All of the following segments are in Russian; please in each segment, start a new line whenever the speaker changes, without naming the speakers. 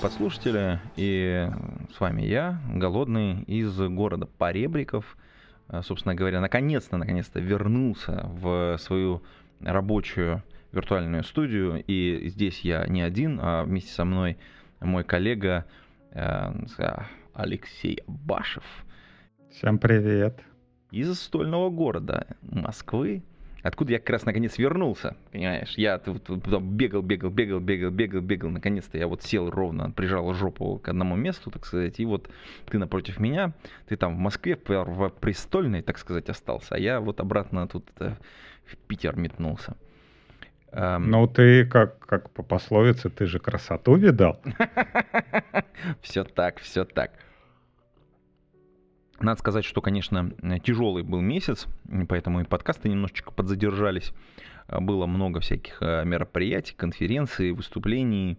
Подслушатели. И с вами я, Голодный, из города Поребриков. Э, Собственно говоря, наконец-то, наконец-то вернулся в свою рабочую виртуальную студию. И здесь я не один, а вместе со мной мой коллега э, Алексей Башев
Всем привет.
из стольного города Москвы, откуда я как раз наконец вернулся, понимаешь? Я там бегал, бегал, бегал, бегал, бегал, бегал, наконец-то я вот сел ровно, прижал жопу к одному месту, так сказать, и вот ты напротив меня, ты там в Москве, в в престольной, так сказать, остался, а я вот обратно тут э, в Питер метнулся. Эм,
Ну ты как, как по пословице, ты же красоту видал.
Все так, все так. Надо сказать, что, конечно, тяжелый был месяц, поэтому и подкасты немножечко подзадержались. А, Было много всяких а, мероприятий, конференций, выступлений,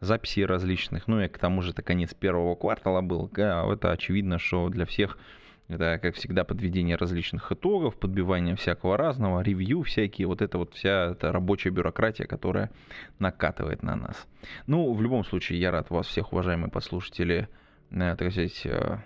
записей различных. Ну и к тому же это конец первого квартала был. Да, это очевидно, что для всех это, как всегда, подведение различных итогов, подбивание всякого разного, ревью всякие, вот это вот вся эта рабочая бюрократия, которая накатывает на нас. Ну, в любом случае, я рад вас всех, уважаемые подслушатели, э, так сказать, э,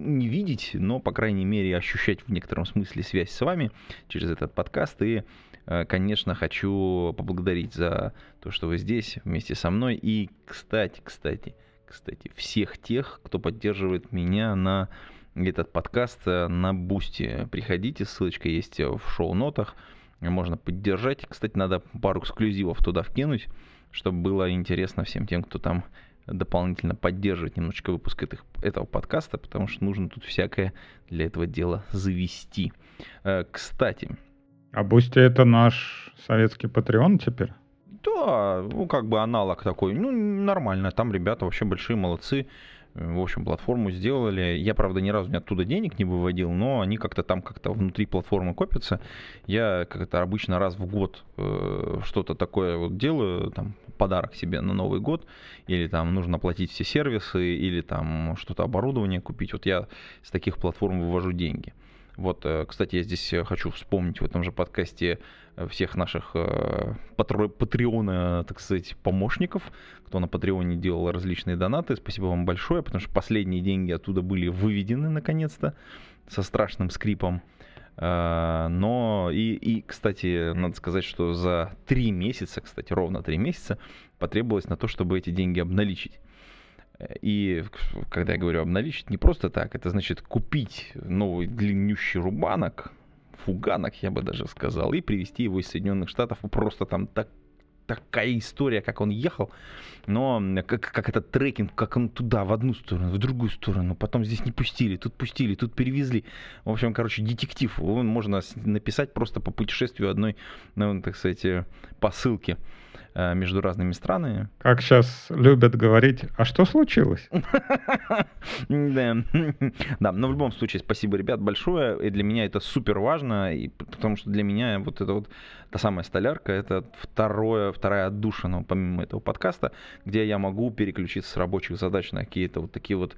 не видеть, но, по крайней мере, ощущать в некотором смысле связь с вами через этот подкаст. И, э, конечно, хочу поблагодарить за то, что вы здесь вместе со мной. И, кстати, кстати, кстати, всех тех, кто поддерживает меня на этот подкаст э, на Boosty. Приходите, ссылочка есть в шоу-нотах. Можно поддержать. Кстати, надо пару эксклюзивов туда вкинуть, чтобы было интересно всем тем, кто там дополнительно поддерживать немножечко выпуск этих, этого подкаста, потому что нужно тут всякое для этого дела завести. Э, Кстати,
А Boosty это наш советский Patreon теперь?
да, ну как бы аналог такой, ну нормально, там ребята вообще большие молодцы, в общем, платформу сделали. Я, правда, ни разу ни оттуда денег не выводил, но они как-то там как-то внутри платформы копятся. Я как-то обычно раз в год э, что-то такое вот делаю, там подарок себе на Новый год, или там нужно оплатить все сервисы, или там что-то оборудование купить. Вот я с таких платформ вывожу деньги. Вот, э, кстати, я здесь э, хочу вспомнить в этом же подкасте э, всех наших патреона, так сказать, помощников, кто на патреоне делал различные донаты. Спасибо вам большое, потому что последние деньги оттуда были выведены наконец-то со страшным скрипом. Но и, и, кстати, надо сказать, что за три месяца, кстати, ровно три месяца потребовалось на то, чтобы эти деньги обналичить. Э, И когда я говорю обналичить, не просто так, это значит купить новый длиннющий рубанок, фуганок, я бы даже сказал, и привезти его из Соединенных Штатов. Просто там так, такая история, как он ехал, но как, как этот трекинг, как он туда, в одну сторону, в другую сторону, потом здесь не пустили, тут пустили, тут перевезли. В общем, короче, детектив. Его можно написать просто по путешествию одной, ну, так сказать, э, посылки между разными странами.
Как сейчас любят говорить, а что случилось?
Да. но в любом случае спасибо, ребят, большое. И для меня это супер важно, и потому что для меня вот это вот та самая столярка, это второе, вторая отдушина, помимо этого подкаста, где я могу переключиться с рабочих задач на какие-то вот такие вот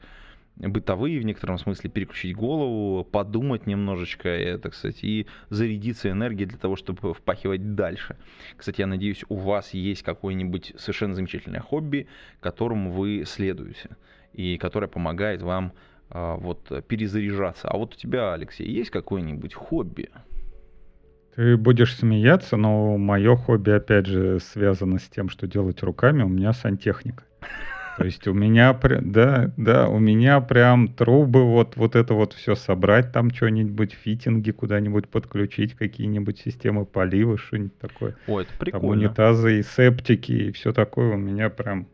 бытовые в некотором смысле, переключить голову, подумать немножечко, э, так сказать, и зарядиться энергией для того, чтобы впахивать дальше. Кстати, я надеюсь, у вас есть какое-нибудь совершенно замечательное хобби, которому вы следуете, и которое помогает вам а, вот перезаряжаться. А вот у тебя, Алексей, есть какое-нибудь хобби?
Ты будешь смеяться, но мое хобби, опять же, связано с тем, что делать руками, у меня сантехника. То есть у меня, да, да, у меня прям трубы, вот, вот это вот все собрать, там что-нибудь, фитинги куда-нибудь подключить, какие-нибудь системы полива, что-нибудь такое.
Ой, это
Там
прикольно.
унитазы и септики и все такое у меня прям...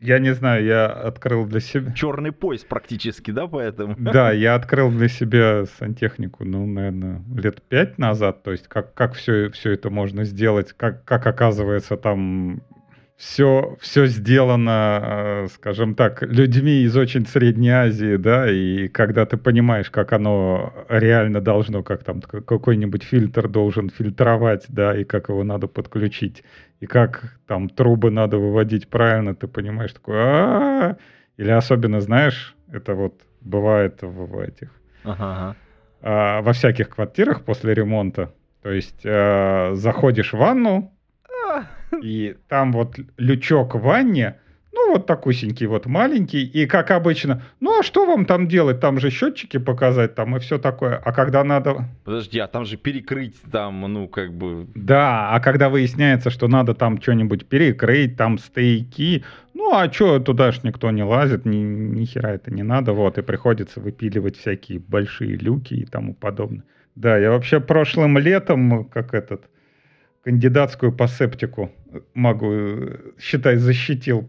Я не знаю, я открыл для себя...
Черный пояс практически, да, поэтому?
Да, я открыл для себя сантехнику, ну, наверное, лет пять назад. То есть как, как все, все это можно сделать, как, как оказывается там все, все сделано, э, скажем так, людьми из очень Средней Азии, да, и когда ты понимаешь, как оно реально должно, как там какой-нибудь фильтр должен фильтровать, да, и как его надо подключить, и как там трубы надо выводить правильно, ты понимаешь, такой, а или особенно, знаешь, это вот бывает в этих, ага. А, во всяких квартирах после ремонта, то есть э, заходишь в ванну, и там вот лючок в ванне, ну, вот такусенький, вот маленький, и как обычно, ну, а что вам там делать? Там же счетчики показать, там и все такое. А когда надо...
Подожди, а там же перекрыть, там, ну, как бы...
Да, а когда выясняется, что надо там что-нибудь перекрыть, там стейки, ну, а что, туда ж никто не лазит, ни, ни хера это не надо, вот, и приходится выпиливать всякие большие люки и тому подобное. Да, я вообще прошлым летом, как этот, кандидатскую по септику могу, считай, защитил.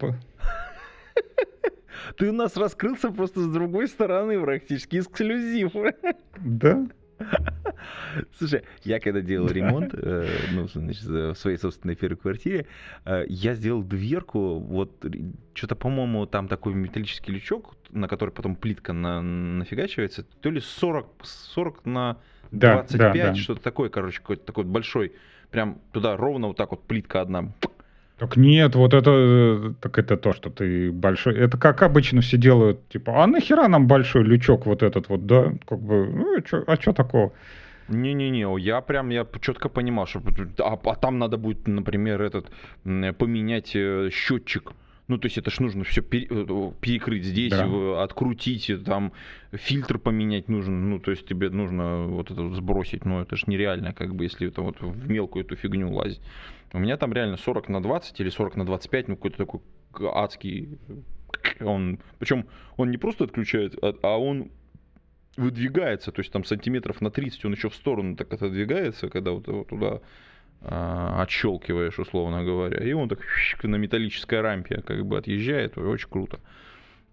Ты у нас раскрылся просто с другой стороны практически, эксклюзив.
Да.
Слушай, я когда делал ремонт, э, ну, значит, в своей собственной первой квартире, э, я сделал дверку, вот, что-то, по-моему, там такой металлический лючок, на который потом плитка на, нафигачивается, то ли 40, 40 на 25, да, да, да. что-то такое, короче, какой-то такой большой прям туда ровно вот так вот плитка одна.
Так нет, вот это, э, так это то, что ты большой, это как обычно все делают, типа, а нахера нам большой лючок вот этот вот, да, как бы, ну, чё, а что такого?
Не-не-не, я прям, я четко понимал, что, а, а там надо будет, например, этот, поменять э, счетчик ну, то есть это ж нужно все э, перекрыть здесь, да. открутить, там фильтр поменять нужно. Ну, то есть тебе нужно вот это сбросить. Ну, это ж нереально, как бы, если это вот в мелкую эту фигню лазить. У меня там реально 40 на 20 или 40 на 25, ну, какой-то такой адский. Он, причем он не просто отключает, а, а он выдвигается, то есть там сантиметров на 30 он еще в сторону так отодвигается, когда вот, вот туда отщелкиваешь, условно говоря, и он так на металлической рампе как бы отъезжает, очень круто.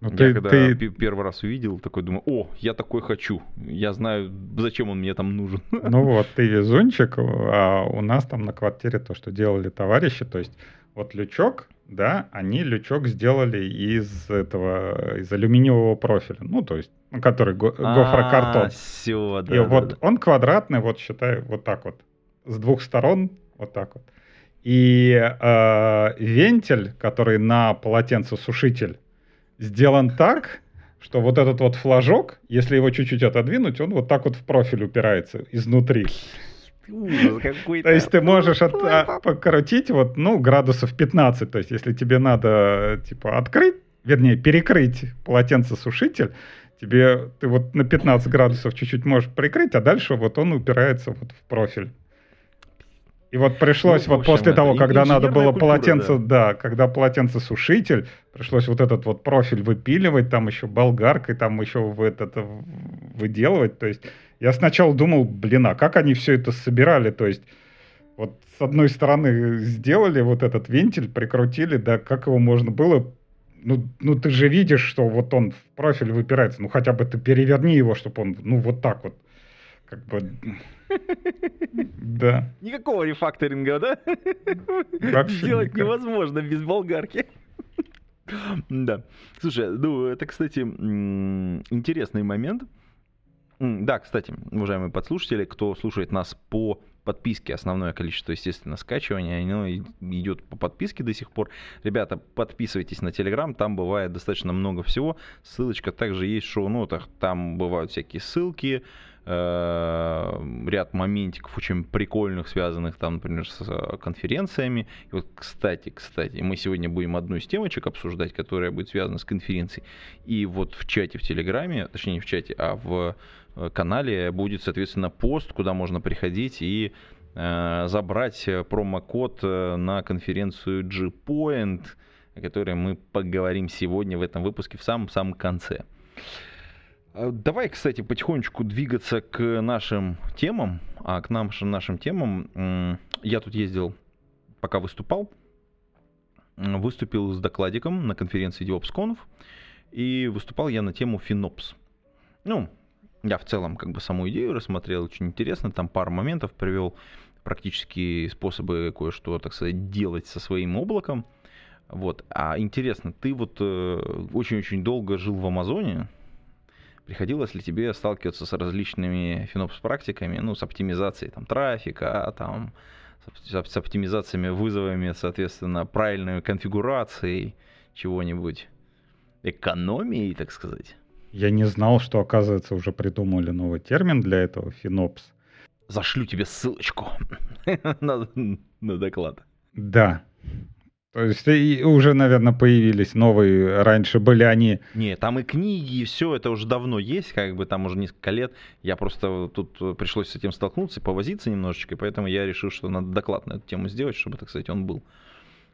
Но ну, я ты, когда ты... первый раз увидел, такой думаю, о, я такой хочу, я знаю, зачем он мне там нужен.
Ну вот, ты везунчик, а у нас там на квартире то, что делали товарищи, то есть вот лючок, да, они лючок сделали из этого, из алюминиевого профиля, ну, то есть, ну, который го- гофрокартон.
Все,
да. И вот он квадратный, вот считай, вот так вот, с двух сторон вот так вот. И э, вентиль, который на полотенцесушитель, сделан так, что вот этот вот флажок, если его чуть-чуть отодвинуть, он вот так вот в профиль упирается изнутри. То есть ты можешь от, а, покрутить вот, ну, градусов 15. То есть если тебе надо, типа, открыть, вернее, перекрыть полотенцесушитель, тебе ты вот на 15 градусов чуть-чуть можешь прикрыть, а дальше вот он упирается вот в профиль. И вот пришлось ну, вот общем, после того, когда надо было культура, полотенце, да. да, когда полотенце сушитель, пришлось вот этот вот профиль выпиливать, там еще болгаркой, там еще в этот выделывать. То есть я сначала думал, блин, а как они все это собирали? То есть вот с одной стороны сделали вот этот вентиль, прикрутили, да, как его можно было ну, ну ты же видишь, что вот он в профиль выпирается, ну хотя бы ты переверни его, чтобы он, ну вот так вот, как бы да.
Никакого рефакторинга, да? Вообще Сделать никак. невозможно без болгарки. Да. Слушай, ну это, кстати, интересный момент. Да, кстати, уважаемые подслушатели, кто слушает нас по подписке, основное количество, естественно, скачивания, оно идет по подписке до сих пор. Ребята, подписывайтесь на Телеграм, там бывает достаточно много всего. Ссылочка также есть в шоу-нотах, там бывают всякие ссылки, Э, ряд моментиков очень прикольных, связанных там, например, с э, конференциями. И вот, кстати, кстати, мы сегодня будем одну из темочек обсуждать, которая будет связана с конференцией. И вот в чате в Телеграме, точнее не в чате, а в э, канале будет, соответственно, пост, куда можно приходить и э, забрать промокод на конференцию G-Point, о которой мы поговорим сегодня в этом выпуске в самом-самом конце. Э, давай, кстати, потихонечку двигаться к нашим темам. А к нашим, нашим темам я тут ездил, пока выступал, выступил с докладиком на конференции DevOpsConf, и выступал я на тему FinOps. Ну, я в целом как бы саму идею рассмотрел, очень интересно, там пару моментов привел практические способы кое-что, так сказать, делать со своим облаком. Вот. А интересно, ты вот э, очень-очень долго жил в Амазоне. Приходилось ли тебе сталкиваться с различными финопс-практиками, ну, с оптимизацией там, трафика, там, с, с оптимизациями, вызовами, соответственно, правильной конфигурацией чего-нибудь, экономией, так сказать?
Я не знал, что, оказывается, уже придумали новый термин для этого, финопс.
Зашлю тебе ссылочку на, на доклад.
Да, то есть и уже, наверное, появились новые, раньше были они...
Не, там и книги, и все это уже давно есть, как бы там уже несколько лет. Я просто тут пришлось с этим столкнуться, повозиться немножечко, и поэтому я решил, что надо доклад на эту тему сделать, чтобы, так сказать, он был.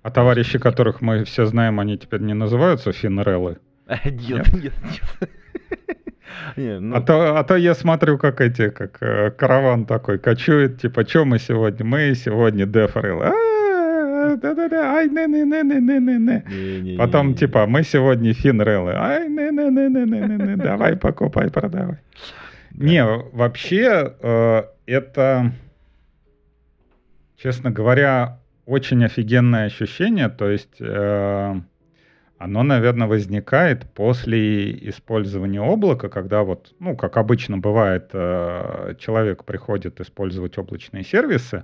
А товарищи, которых мы все знаем, они теперь не называются финрелы?
Нет, нет, нет.
Не, ну... а, то, а то я смотрю, как эти, как э, караван такой кочует, типа, что мы сегодня? Мы сегодня дефрелы. А, да-да-да, ай, не-не-не-не-не-не. Потом, типа, мы сегодня финрелы, ай, не-не-не-не-не-не, давай покупай, продавай. Не, вообще, это, честно говоря, очень офигенное ощущение, то есть оно, наверное, возникает после использования облака, когда вот, ну, как обычно бывает, человек приходит использовать облачные сервисы,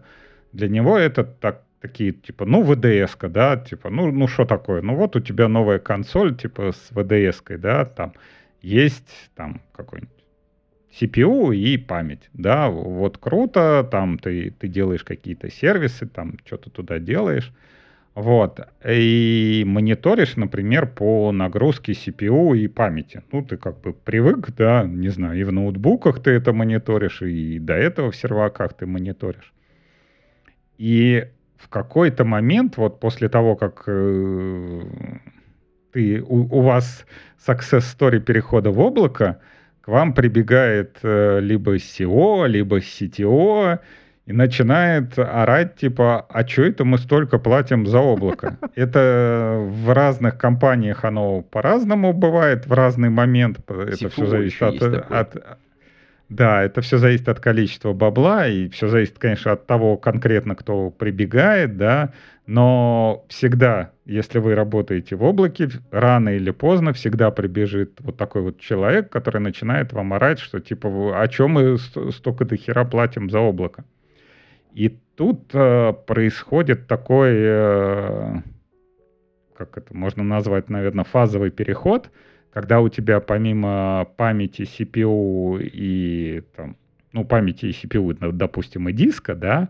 для него это так такие, типа, ну, VDS, да, типа, ну, ну, что такое? Ну, вот у тебя новая консоль, типа, с VDS, да, там есть, там, какой-нибудь CPU и память, да, вот круто, там ты, ты делаешь какие-то сервисы, там что-то туда делаешь, вот, и мониторишь, например, по нагрузке CPU и памяти. Ну, ты как бы привык, да, не знаю, и в ноутбуках ты это мониторишь, и до этого в серваках ты мониторишь. И в какой-то момент, вот после того, как э, ты, у, у вас success story перехода в облако, к вам прибегает э, либо SEO, либо CTO и начинает орать, типа, а что это мы столько платим за облако? Это в разных компаниях оно по-разному бывает, в разный момент. Это все зависит от, от, да, это все зависит от количества бабла, и все зависит, конечно, от того конкретно, кто прибегает, да, но всегда, если вы работаете в облаке, рано или поздно всегда прибежит вот такой вот человек, который начинает вам орать, что типа, о чем мы столько до хера платим за облако. И тут э, происходит такой, э, как это можно назвать, наверное, фазовый переход – когда у тебя помимо памяти CPU и там, ну, памяти и CPU, допустим, и диска, да,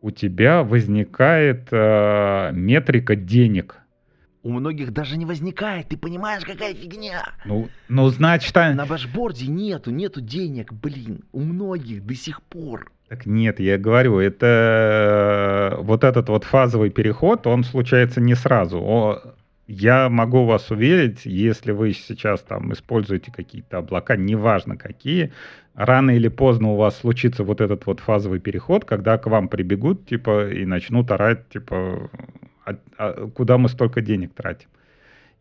у тебя возникает э, метрика денег.
У многих даже не возникает, ты понимаешь, какая фигня?
Ну, ну значит... А...
На башборде нету, нету денег, блин, у многих до сих пор.
Так нет, я говорю, это э, вот этот вот фазовый переход, он случается не сразу. О, я могу вас уверить, если вы сейчас там используете какие-то облака, неважно какие, рано или поздно у вас случится вот этот вот фазовый переход, когда к вам прибегут, типа, и начнут орать, типа, а, а, куда мы столько денег тратим.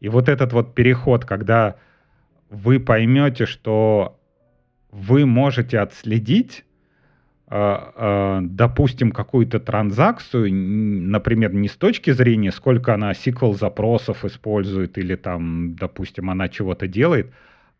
И вот этот вот переход, когда вы поймете, что вы можете отследить допустим, какую-то транзакцию, например, не с точки зрения, сколько она SQL запросов использует или там, допустим, она чего-то делает,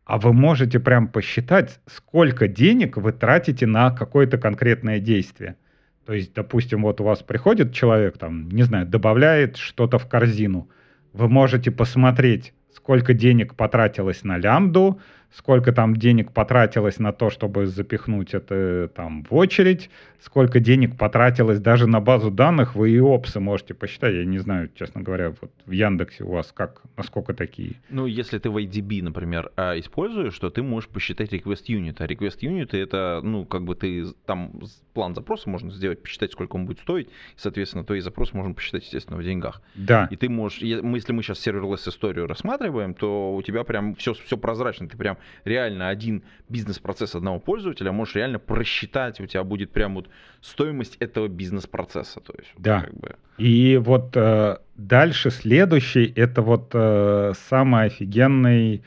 а вы можете прям посчитать, сколько денег вы тратите на какое-то конкретное действие. То есть, допустим, вот у вас приходит человек, там, не знаю, добавляет что-то в корзину. Вы можете посмотреть, сколько денег потратилось на лямбду, сколько там денег потратилось на то, чтобы запихнуть это там в очередь, сколько денег потратилось даже на базу данных, вы и опсы можете посчитать. Я не знаю, честно говоря, вот в Яндексе у вас как, насколько такие.
Ну, если ты в IDB, например, а, используешь, то ты можешь посчитать request unit. А request unit это, ну, как бы ты там план запроса можно сделать, посчитать, сколько он будет стоить, и, соответственно, твои запросы можно посчитать, естественно, в деньгах.
Да.
И ты можешь, если мы сейчас серверлесс историю рассматриваем, то у тебя прям все, все прозрачно, ты прям реально один бизнес-процесс одного пользователя можешь реально просчитать, у тебя будет прям вот стоимость этого бизнес-процесса. То есть,
да. Как бы... И вот э, дальше следующий, это вот э, самый офигенный,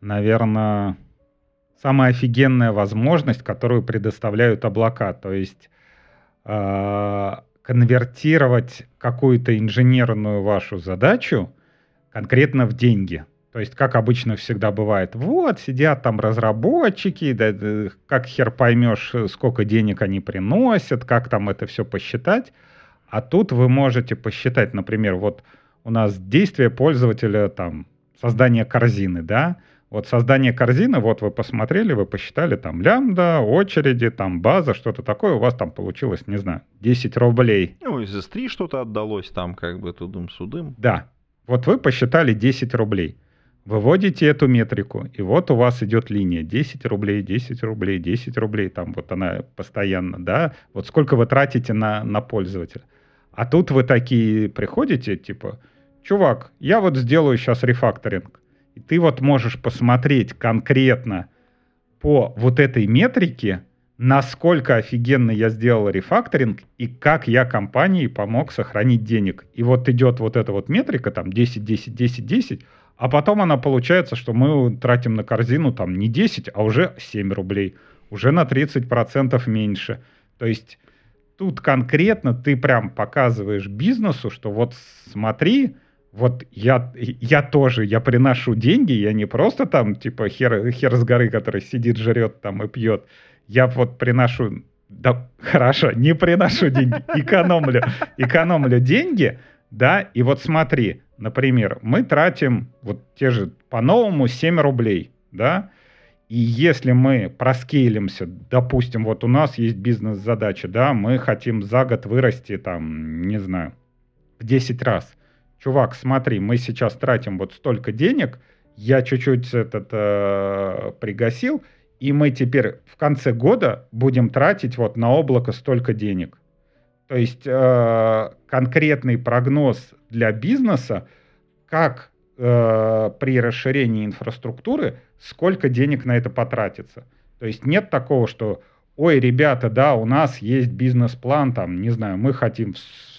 наверное, самая офигенная возможность, которую предоставляют облака. То есть, э, конвертировать какую-то инженерную вашу задачу конкретно в деньги. То есть, как обычно всегда бывает, вот, сидят там разработчики, да, да, как хер поймешь, сколько денег они приносят, как там это все посчитать. А тут вы можете посчитать, например, вот у нас действие пользователя, там, создание корзины, да, вот создание корзины, вот вы посмотрели, вы посчитали там лямбда, очереди, там база, что-то такое, у вас там получилось, не знаю, 10 рублей.
Ну, из S3 что-то отдалось там, как бы тудым-судым.
Да. Вот вы посчитали 10 рублей. Выводите эту метрику, и вот у вас идет линия 10 рублей, 10 рублей, 10 рублей, там вот она постоянно, да, вот сколько вы тратите на, на пользователя. А тут вы такие приходите, типа, чувак, я вот сделаю сейчас рефакторинг. И ты вот можешь посмотреть конкретно по вот этой метрике, насколько офигенно я сделал рефакторинг и как я компании помог сохранить денег. И вот идет вот эта вот метрика, там 10, 10, 10, 10, а потом она получается, что мы тратим на корзину там не 10, а уже 7 рублей, уже на 30% меньше. То есть тут конкретно ты прям показываешь бизнесу, что вот смотри, вот я, я тоже, я приношу деньги, я не просто там типа хер, хер с горы, который сидит, жрет там и пьет. Я вот приношу, да хорошо, не приношу деньги, экономлю, экономлю деньги, да, и вот смотри, например, мы тратим вот те же по-новому 7 рублей, да, и если мы проскейлимся, допустим, вот у нас есть бизнес-задача, да, мы хотим за год вырасти там, не знаю, в 10 раз. Чувак, смотри, мы сейчас тратим вот столько денег, я чуть-чуть этот э, пригасил, и мы теперь в конце года будем тратить вот на облако столько денег. То есть э, конкретный прогноз для бизнеса, как э, при расширении инфраструктуры, сколько денег на это потратится. То есть нет такого, что, ой, ребята, да, у нас есть бизнес-план, там, не знаю, мы хотим в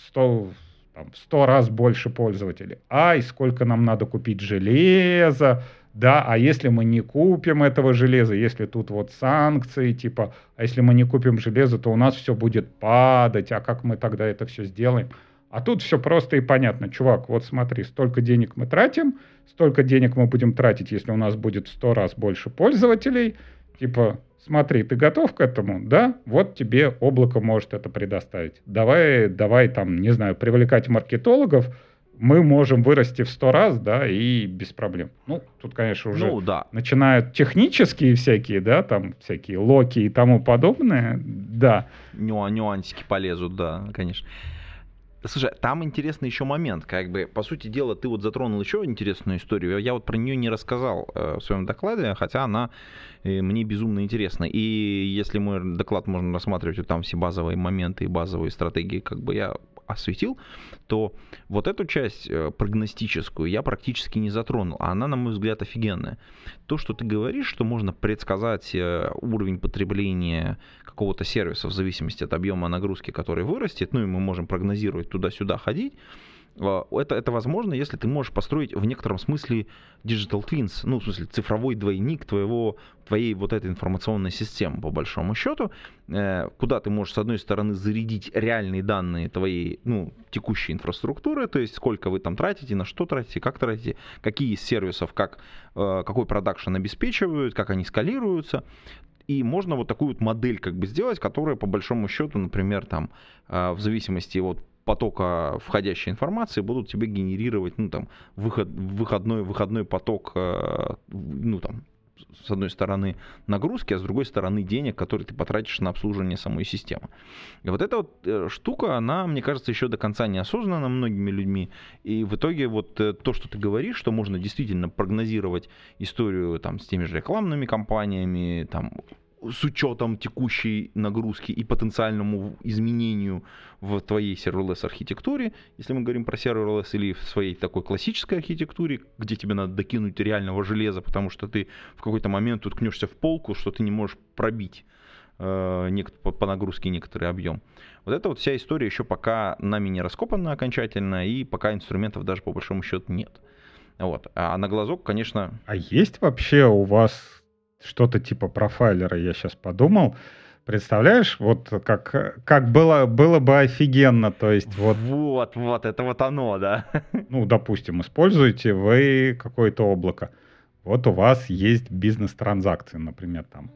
100, там, 100 раз больше пользователей. Ай, сколько нам надо купить железа, да, а если мы не купим этого железа, если тут вот санкции, типа, а если мы не купим железо, то у нас все будет падать, а как мы тогда это все сделаем? А тут все просто и понятно. Чувак, вот смотри, столько денег мы тратим, столько денег мы будем тратить, если у нас будет в 100 раз больше пользователей. Типа, смотри, ты готов к этому? Да? Вот тебе облако может это предоставить. Давай, давай там, не знаю, привлекать маркетологов, мы можем вырасти в сто раз, да, и без проблем. Ну, тут, конечно, уже ну, да. начинают технические всякие, да, там всякие локи и тому подобное, да.
Ню нюансики полезут, да, конечно. Слушай, там интересный еще момент, как бы, по сути дела, ты вот затронул еще интересную историю, я вот про нее не рассказал э, в своем докладе, хотя она э, мне безумно интересна, и если мой доклад можно рассматривать, вот там все базовые моменты и базовые стратегии, как бы я осветил, то вот эту часть э, прогностическую я практически не затронул, а она, на мой взгляд, офигенная. То, что ты говоришь, что можно предсказать э, уровень потребления какого-то сервиса в зависимости от объема нагрузки, который вырастет, ну и мы можем прогнозировать туда-сюда ходить, это, это возможно, если ты можешь построить в некотором смысле digital twins, ну, в смысле, цифровой двойник твоего, твоей вот этой информационной системы, по большому счету, э, куда ты можешь, с одной стороны, зарядить реальные данные твоей, ну, текущей инфраструктуры, то есть сколько вы там тратите, на что тратите, как тратите, какие из сервисов, как, э, какой продакшн обеспечивают, как они скалируются, и можно вот такую вот модель как бы сделать, которая по большому счету, например, там, э, в зависимости от потока входящей информации будут тебе генерировать, ну, там, выход, выходной, выходной поток, э, ну, там, с одной стороны нагрузки, а с другой стороны денег, которые ты потратишь на обслуживание самой системы. И вот эта вот э, штука, она, мне кажется, еще до конца не осознана многими людьми. И в итоге вот э, то, что ты говоришь, что можно действительно прогнозировать историю там с теми же рекламными компаниями, там с учетом текущей нагрузки и потенциальному изменению в твоей serverless архитектуре, если мы говорим про serverless или в своей такой классической архитектуре, где тебе надо докинуть реального железа, потому что ты в какой-то момент уткнешься в полку, что ты не можешь пробить э, по, нагрузке некоторый объем. Вот эта вот вся история еще пока нами не раскопана окончательно, и пока инструментов даже по большому счету нет. Вот. А на глазок, конечно...
А есть вообще у вас что-то типа профайлера, я сейчас подумал, Представляешь, вот как, как было, было бы офигенно, то есть вот...
Вот, вот, это вот оно, да.
Ну, допустим, используете вы какое-то облако. Вот у вас есть бизнес-транзакции, например, там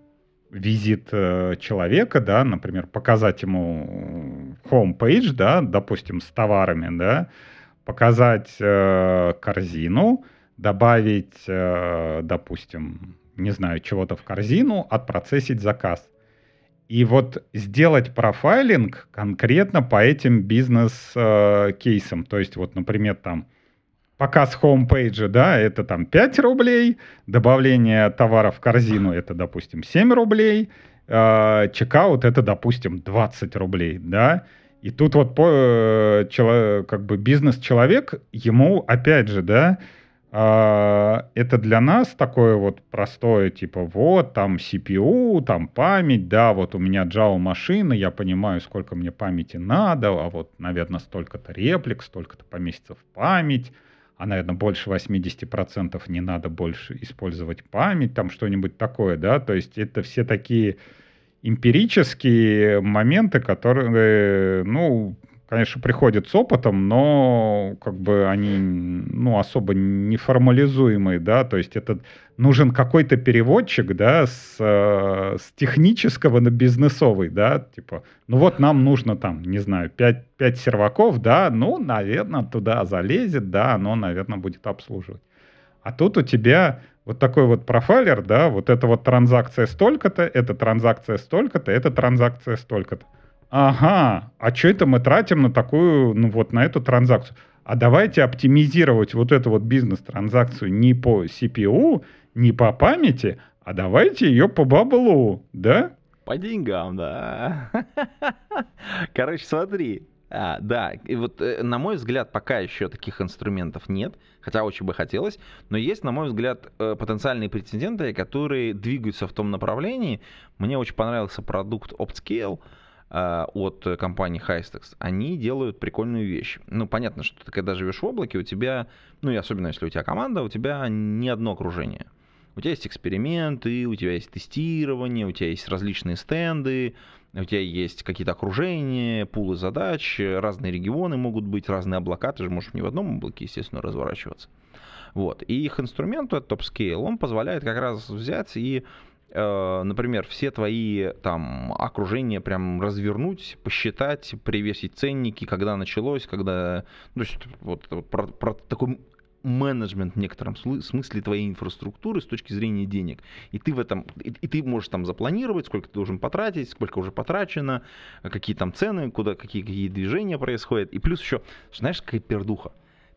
визит э, человека, да, например, показать ему homepage, да, допустим, с товарами, да, показать э, корзину, добавить, э, допустим, не знаю, чего-то в корзину, отпроцессить заказ. И вот сделать профайлинг конкретно по этим бизнес-кейсам. То есть вот, например, там показ хоумпейджа, да, это там 5 рублей, добавление товара в корзину это, допустим, 7 рублей, э, чекаут это, допустим, 20 рублей, да. И тут вот э, как бы бизнес-человек, ему, опять же, да, а, это для нас такое вот простое, типа, вот, там CPU, там память, да, вот у меня Java машина, я понимаю, сколько мне памяти надо, а вот, наверное, столько-то реплик, столько-то поместится в память, а, наверное, больше 80% не надо больше использовать память, там что-нибудь такое, да, то есть это все такие эмпирические моменты, которые, ну, конечно, приходят с опытом, но как бы они ну, особо не формализуемые, да, то есть это нужен какой-то переводчик, да, с, э, с технического на бизнесовый, да, типа, ну вот нам нужно там, не знаю, 5, 5 серваков, да, ну, наверное, туда залезет, да, оно, наверное, будет обслуживать. А тут у тебя вот такой вот профайлер, да, вот эта вот транзакция столько-то, эта транзакция столько-то, эта транзакция столько-то. Ага, а что это мы тратим на такую, ну вот на эту транзакцию? А давайте оптимизировать вот эту вот бизнес-транзакцию не по CPU, не по памяти, а давайте ее по баблу, да?
По деньгам, да. Короче, смотри. А, да, и вот, э, на мой взгляд, пока еще таких инструментов нет, хотя очень бы хотелось, но есть, на мой взгляд, э, потенциальные претенденты, которые двигаются в том направлении. Мне очень понравился продукт OptScale, от компании Hystex, они делают прикольную вещь. Ну, понятно, что ты когда живешь в облаке, у тебя, ну и особенно если у тебя команда, у тебя не одно окружение. У тебя есть эксперименты, у тебя есть тестирование, у тебя есть различные стенды, у тебя есть какие-то окружения, пулы задач, разные регионы могут быть, разные облака, ты же можешь не в одном облаке, естественно, разворачиваться. Вот. И их инструмент, этот TopScale, он позволяет как раз взять и Э, например, все твои там окружения прям развернуть, посчитать, привесить ценники, когда началось, когда... Ну, то есть вот, вот про, про такой менеджмент в некотором смысле твоей инфраструктуры с точки зрения денег. И ты в этом, и, и ты можешь там запланировать, сколько ты должен потратить, сколько уже потрачено, какие там цены, куда, какие, какие движения происходят. И плюс еще, знаешь, какая пердуха?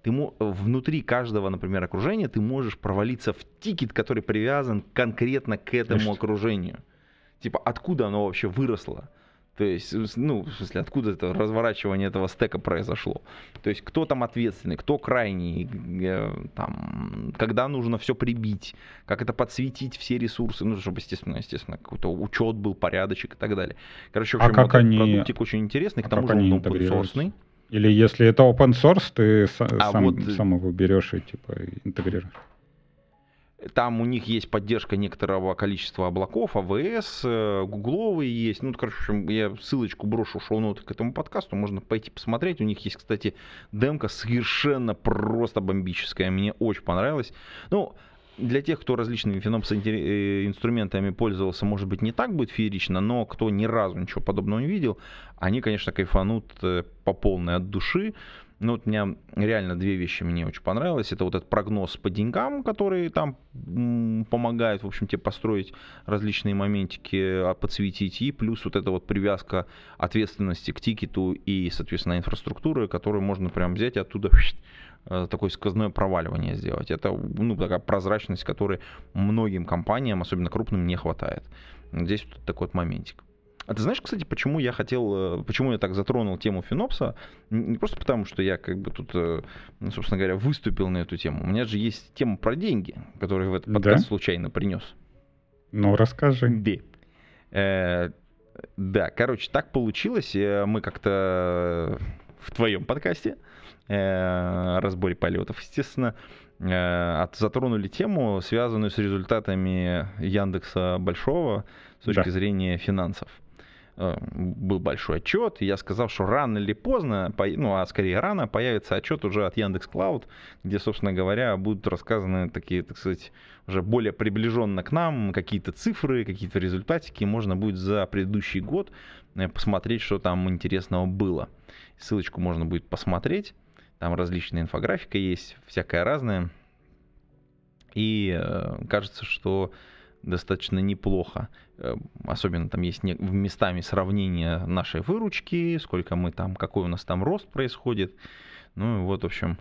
Ты внутри каждого, например, окружения ты можешь провалиться в тикет, который привязан конкретно к этому Конечно. окружению. Типа, откуда оно вообще выросло? То есть, ну, в смысле, откуда это разворачивание этого стека произошло? То есть, кто там ответственный, кто крайний, э, там, когда нужно все прибить, как это подсветить все ресурсы, ну, чтобы, естественно, естественно, какой-то учет был, порядочек и так далее. Короче, в
а общем, а как вот они...
продуктик очень интересный, а к тому же он open.
Или если это open source, ты а сам, вот... сам его берешь и типа интегрируешь.
Там у них есть поддержка некоторого количества облаков, АВС, э, гугловые есть. Ну, короче, в общем, я ссылочку брошу в шоу к этому подкасту, можно пойти посмотреть. У них есть, кстати, демка совершенно просто бомбическая. Мне очень понравилось. Ну, для тех, кто различными финопс э, пользовался, может быть, не так будет феерично, но кто ни разу ничего подобного не видел, они, конечно, кайфанут э, по полной от души. Ну, вот у меня реально две вещи мне очень понравилось. Это вот этот прогноз по деньгам, который там помогает, в общем, тебе построить различные моментики, а, подсветить. И плюс вот эта вот привязка ответственности к тикету и, соответственно, инфраструктуры, которую можно прям взять и оттуда такое сквозное проваливание сделать. Это ну, такая прозрачность, которой многим компаниям, особенно крупным, не хватает. Здесь вот такой вот моментик. А ты знаешь, кстати, почему я хотел, э, почему я так затронул тему Финопса? Не просто потому, что я как бы тут, э, ну, собственно говоря, выступил на эту тему. У меня же есть тема про деньги, которую в этот подкаст да? случайно принес.
Ну, расскажи.
Да. Э, да, короче, так получилось. Мы как-то в твоем подкасте Э, разборе полетов, естественно, э, затронули тему, связанную с результатами Яндекса Большого с точки да. зрения финансов. э, был большой отчет, и я сказал, что рано или поздно, ну, а скорее рано, появится отчет уже от Яндекс Клауд, где, собственно говоря, будут рассказаны такие, так сказать, уже более приближенно к нам какие-то цифры, какие-то результатики, можно будет за предыдущий год э, посмотреть, что там интересного было. Ссылочку можно будет посмотреть, там различная инфографика есть, всякая разная. И э, кажется, что достаточно неплохо. Э, особенно там есть местами сравнения нашей выручки, сколько мы там, какой у нас там рост происходит. Ну и вот, в общем,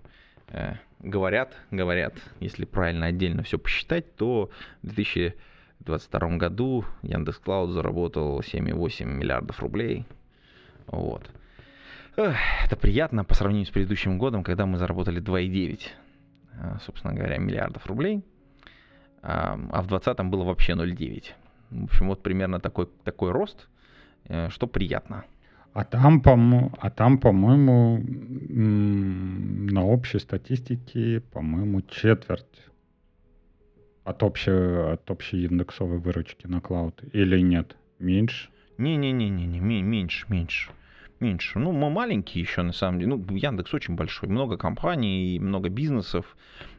э, говорят, говорят, если правильно отдельно все посчитать, то в 2022 году Яндекс.Клауд заработал 7,8 миллиардов рублей. Вот. Это приятно по сравнению с предыдущим годом, когда мы заработали 2,9, э, собственно говоря, миллиардов рублей а в 2020 было вообще 0,9. В общем, вот примерно такой, такой рост, э, что приятно.
А там, по а там, по-моему, на общей статистике, по-моему, четверть от общей, от общей индексовой выручки на клауд. Или нет? Меньше?
Не-не-не-не, не меньше, меньше. Меньше. Ну, мы маленькие еще, на самом деле. Ну, Яндекс очень большой. Много компаний, много бизнесов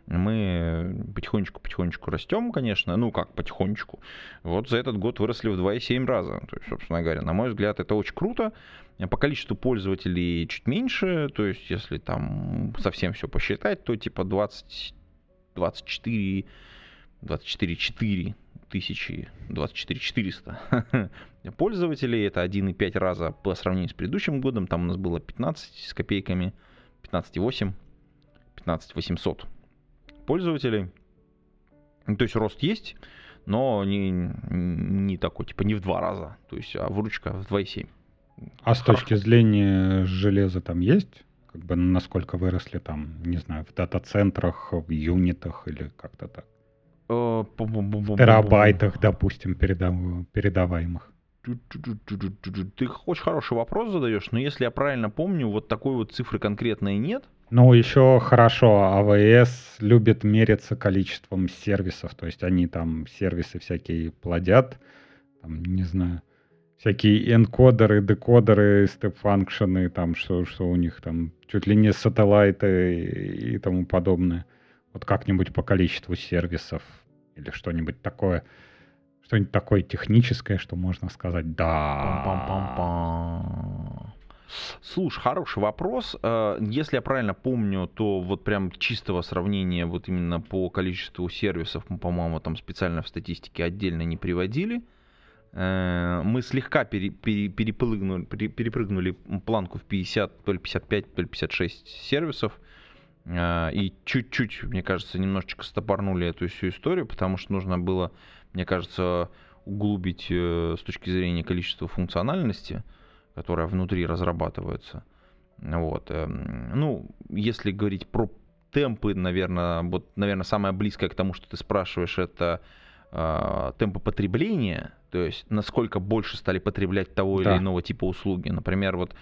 мы потихонечку-потихонечку растем, конечно, ну как потихонечку. Вот за этот год выросли в 2,7 раза. То есть, собственно говоря, на мой взгляд, это очень круто. По количеству пользователей чуть меньше, то есть если там совсем все посчитать, то типа 20, 24, 24 4 тысячи, 24 400 пользователей. Это 1,5 раза по сравнению с предыдущим годом. Там у нас было 15 с копейками, 15,8, 15 800 пользователей. Ну, то есть рост есть, но не, не такой, типа не в два раза, то есть а выручка в 2,7.
А с точки зрения железа там есть? Как бы насколько выросли там, не знаю, в дата-центрах, в юнитах или как-то так? Э, Терабайтах, допустим, передаваемых.
Ты очень хороший вопрос задаешь, но если я правильно помню, вот такой вот цифры конкретной нет.
Ну, еще хорошо, АВС любит мериться количеством сервисов, то есть они там сервисы всякие плодят, там, не знаю, всякие энкодеры, декодеры, степ-фанкшены, там, что, что у них там, чуть ли не сателлайты и, и тому подобное. Вот как-нибудь по количеству сервисов или что-нибудь такое, что-нибудь такое техническое, что можно сказать «да».
Слушай, хороший вопрос. Э, если я правильно помню, то вот прям чистого сравнения вот именно по количеству сервисов, мы, по-моему, там специально в статистике отдельно не приводили. Э, мы слегка пере, пере, перепрыгнули, перепрыгнули планку в 50, то ли 55, то ли 56 сервисов. Э, и чуть-чуть, мне кажется, немножечко стопорнули эту всю историю, потому что нужно было, мне кажется, углубить с точки зрения количества функциональности которая внутри разрабатывается. Вот. Эм, ну, если говорить про темпы, наверное, вот, наверное, самое близкое к тому, что ты спрашиваешь, это э, темпы потребления, то есть насколько больше стали потреблять того да. или иного типа услуги. Например, вот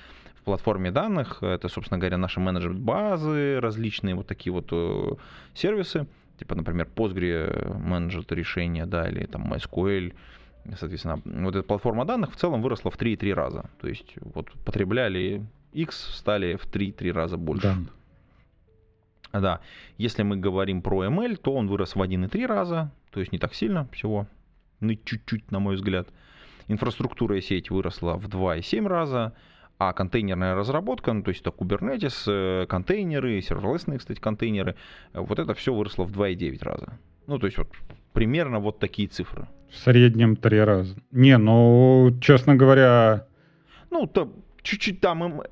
в платформе данных, это, собственно говоря, наши менеджмент базы, различные вот такие вот э, сервисы, типа, например, Postgre менеджер решения, да, или там MySQL, Соответственно, вот эта платформа данных в целом выросла в 3,3 раза. То есть вот потребляли X, стали в 3-3 раза больше. Да. да. Если мы говорим про ML, то он вырос в 1,3 раза, то есть не так сильно всего, ну чуть-чуть, на мой взгляд. Инфраструктура и сеть выросла в 2,7 раза, а контейнерная разработка, ну, то есть это Kubernetes, э, контейнеры, серверлесные, кстати, контейнеры, вот это все выросло в 2,9 раза. Ну, то есть вот примерно вот такие цифры.
В среднем три раза. Не, ну, честно говоря...
Ну, то чуть-чуть там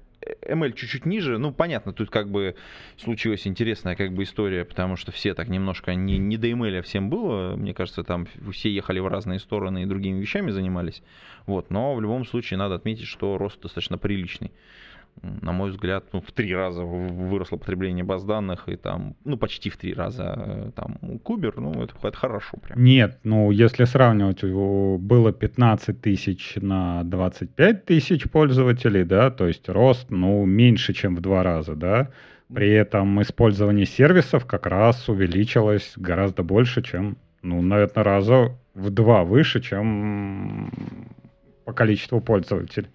ML чуть-чуть ниже, ну, понятно, тут как бы случилась интересная как бы история, потому что все так немножко не, не до ML всем было, мне кажется, там все ехали в разные стороны и другими вещами занимались, вот, но в любом случае надо отметить, что рост достаточно приличный на мой взгляд, ну, в три раза выросло потребление баз данных, и там, ну, почти в три раза э, там Кубер, ну, это, это хорошо прям.
Нет, ну, если сравнивать, было 15 тысяч на 25 тысяч пользователей, да, то есть рост, ну, меньше, чем в два раза, да, при этом использование сервисов как раз увеличилось гораздо больше, чем, ну, наверное, раза в два выше, чем по количеству пользователей.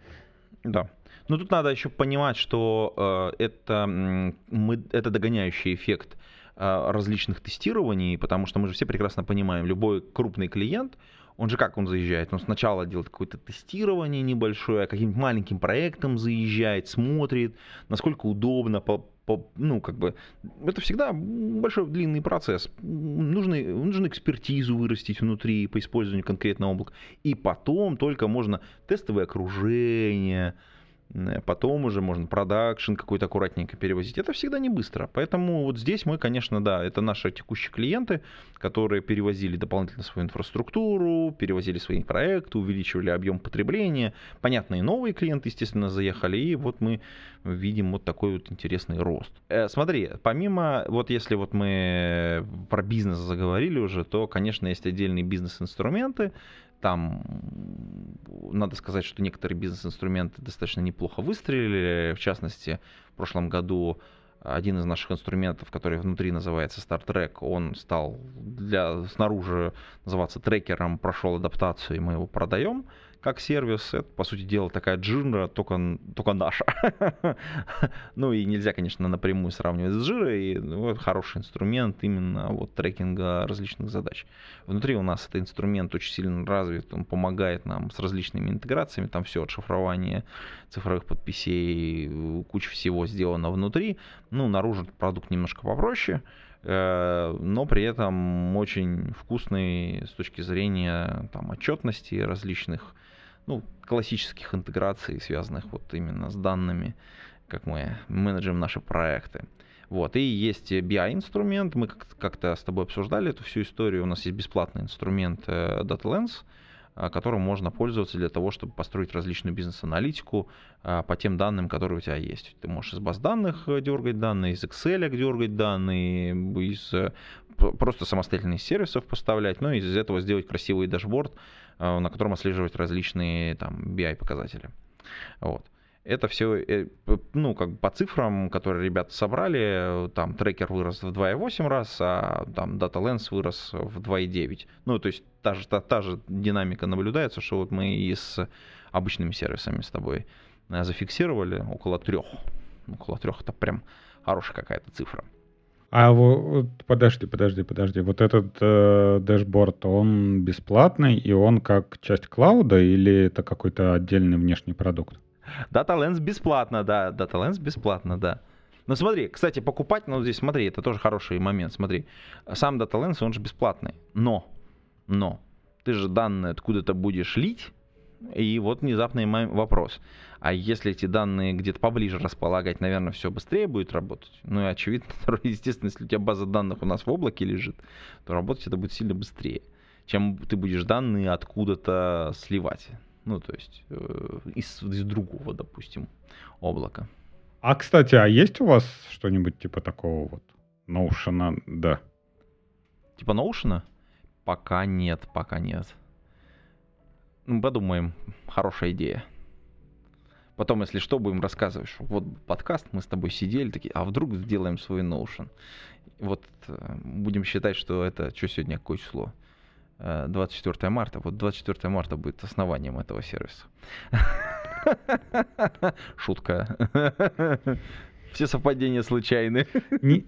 Да. Но тут надо еще понимать, что э, это, мы, это догоняющий эффект э, различных тестирований, потому что мы же все прекрасно понимаем, любой крупный клиент, он же как он заезжает? Он сначала делает какое-то тестирование небольшое, каким-то маленьким проектом заезжает, смотрит, насколько удобно, по, по, ну, как бы, это всегда большой длинный процесс. Нужно, нужно экспертизу вырастить внутри по использованию конкретного облака. И потом только можно тестовое окружение, потом уже можно продакшн какой-то аккуратненько перевозить. Это всегда не быстро. Поэтому вот здесь мы, конечно, да, это наши текущие клиенты, которые перевозили дополнительно свою инфраструктуру, перевозили свои проекты, увеличивали объем потребления. Понятно, и новые клиенты, естественно, заехали, и вот мы видим вот такой вот интересный рост. Э, смотри, помимо, вот если вот мы про бизнес заговорили уже, то, конечно, есть отдельные бизнес-инструменты, там надо сказать, что некоторые бизнес-инструменты достаточно неплохо выстрелили. В частности, в прошлом году один из наших инструментов, который внутри называется Star он стал для снаружи называться трекером, прошел адаптацию, и мы его продаем как сервис, это, по сути дела, такая джира, только, только наша. ну и нельзя, конечно, напрямую сравнивать с джирой. И, ну, хороший инструмент именно вот трекинга различных задач. Внутри у нас этот инструмент очень сильно развит, он помогает нам с различными интеграциями, там все от шифрования цифровых подписей, куча всего сделано внутри. Ну, наружу продукт немножко попроще, э, но при этом очень вкусный с точки зрения там, отчетности различных ну, классических интеграций, связанных вот именно с данными, как мы менеджерим наши проекты. Вот. И есть BI-инструмент, мы как-то с тобой обсуждали эту всю историю, у нас есть бесплатный инструмент э, DataLens, которым можно пользоваться для того, чтобы построить различную бизнес-аналитику э, по тем данным, которые у тебя есть. Ты можешь из баз данных дергать данные, из Excel дергать данные, из просто самостоятельных сервисов поставлять, ну и из этого сделать красивый дашборд, Э, на котором отслеживать различные там BI-показатели. Вот. Это все, э, ну, как бы по цифрам, которые ребята собрали, там трекер вырос в 2,8 раз, а там Data Lens вырос в 2,9. Ну, то есть та же, та, та же динамика наблюдается, что вот мы и с обычными сервисами с тобой э, зафиксировали около трех. Около трех это прям хорошая какая-то цифра.
А вот подожди, подожди, подожди. Вот этот э, дэшборд, он бесплатный, и он как часть клауда, или это какой-то отдельный внешний продукт?
DataLens бесплатно, да. DataLens бесплатно, да. Но смотри, кстати, покупать, ну здесь смотри, это тоже хороший момент, смотри. Сам DataLens, он же бесплатный. Но, но, ты же данные откуда-то будешь лить, и вот внезапный вопрос. А если эти данные где-то поближе располагать, наверное, все быстрее будет работать. Ну и очевидно, естественно, если у тебя база данных у нас в облаке лежит, то работать это будет сильно быстрее, чем ты будешь данные откуда-то сливать. Ну, то есть э, из, из другого, допустим, облака.
А, кстати, а есть у вас что-нибудь типа такого вот Notion, да?
Типа Notion? Пока нет, пока нет. Ну, подумаем, хорошая идея. Потом, если что, будем рассказывать, что вот подкаст, мы с тобой сидели, такие, а вдруг сделаем свой Notion. Вот э, будем считать, что это, что сегодня, какое число? 24 э, марта. Вот 24 марта будет основанием этого сервиса. Шутка. Все совпадения случайны.
Не,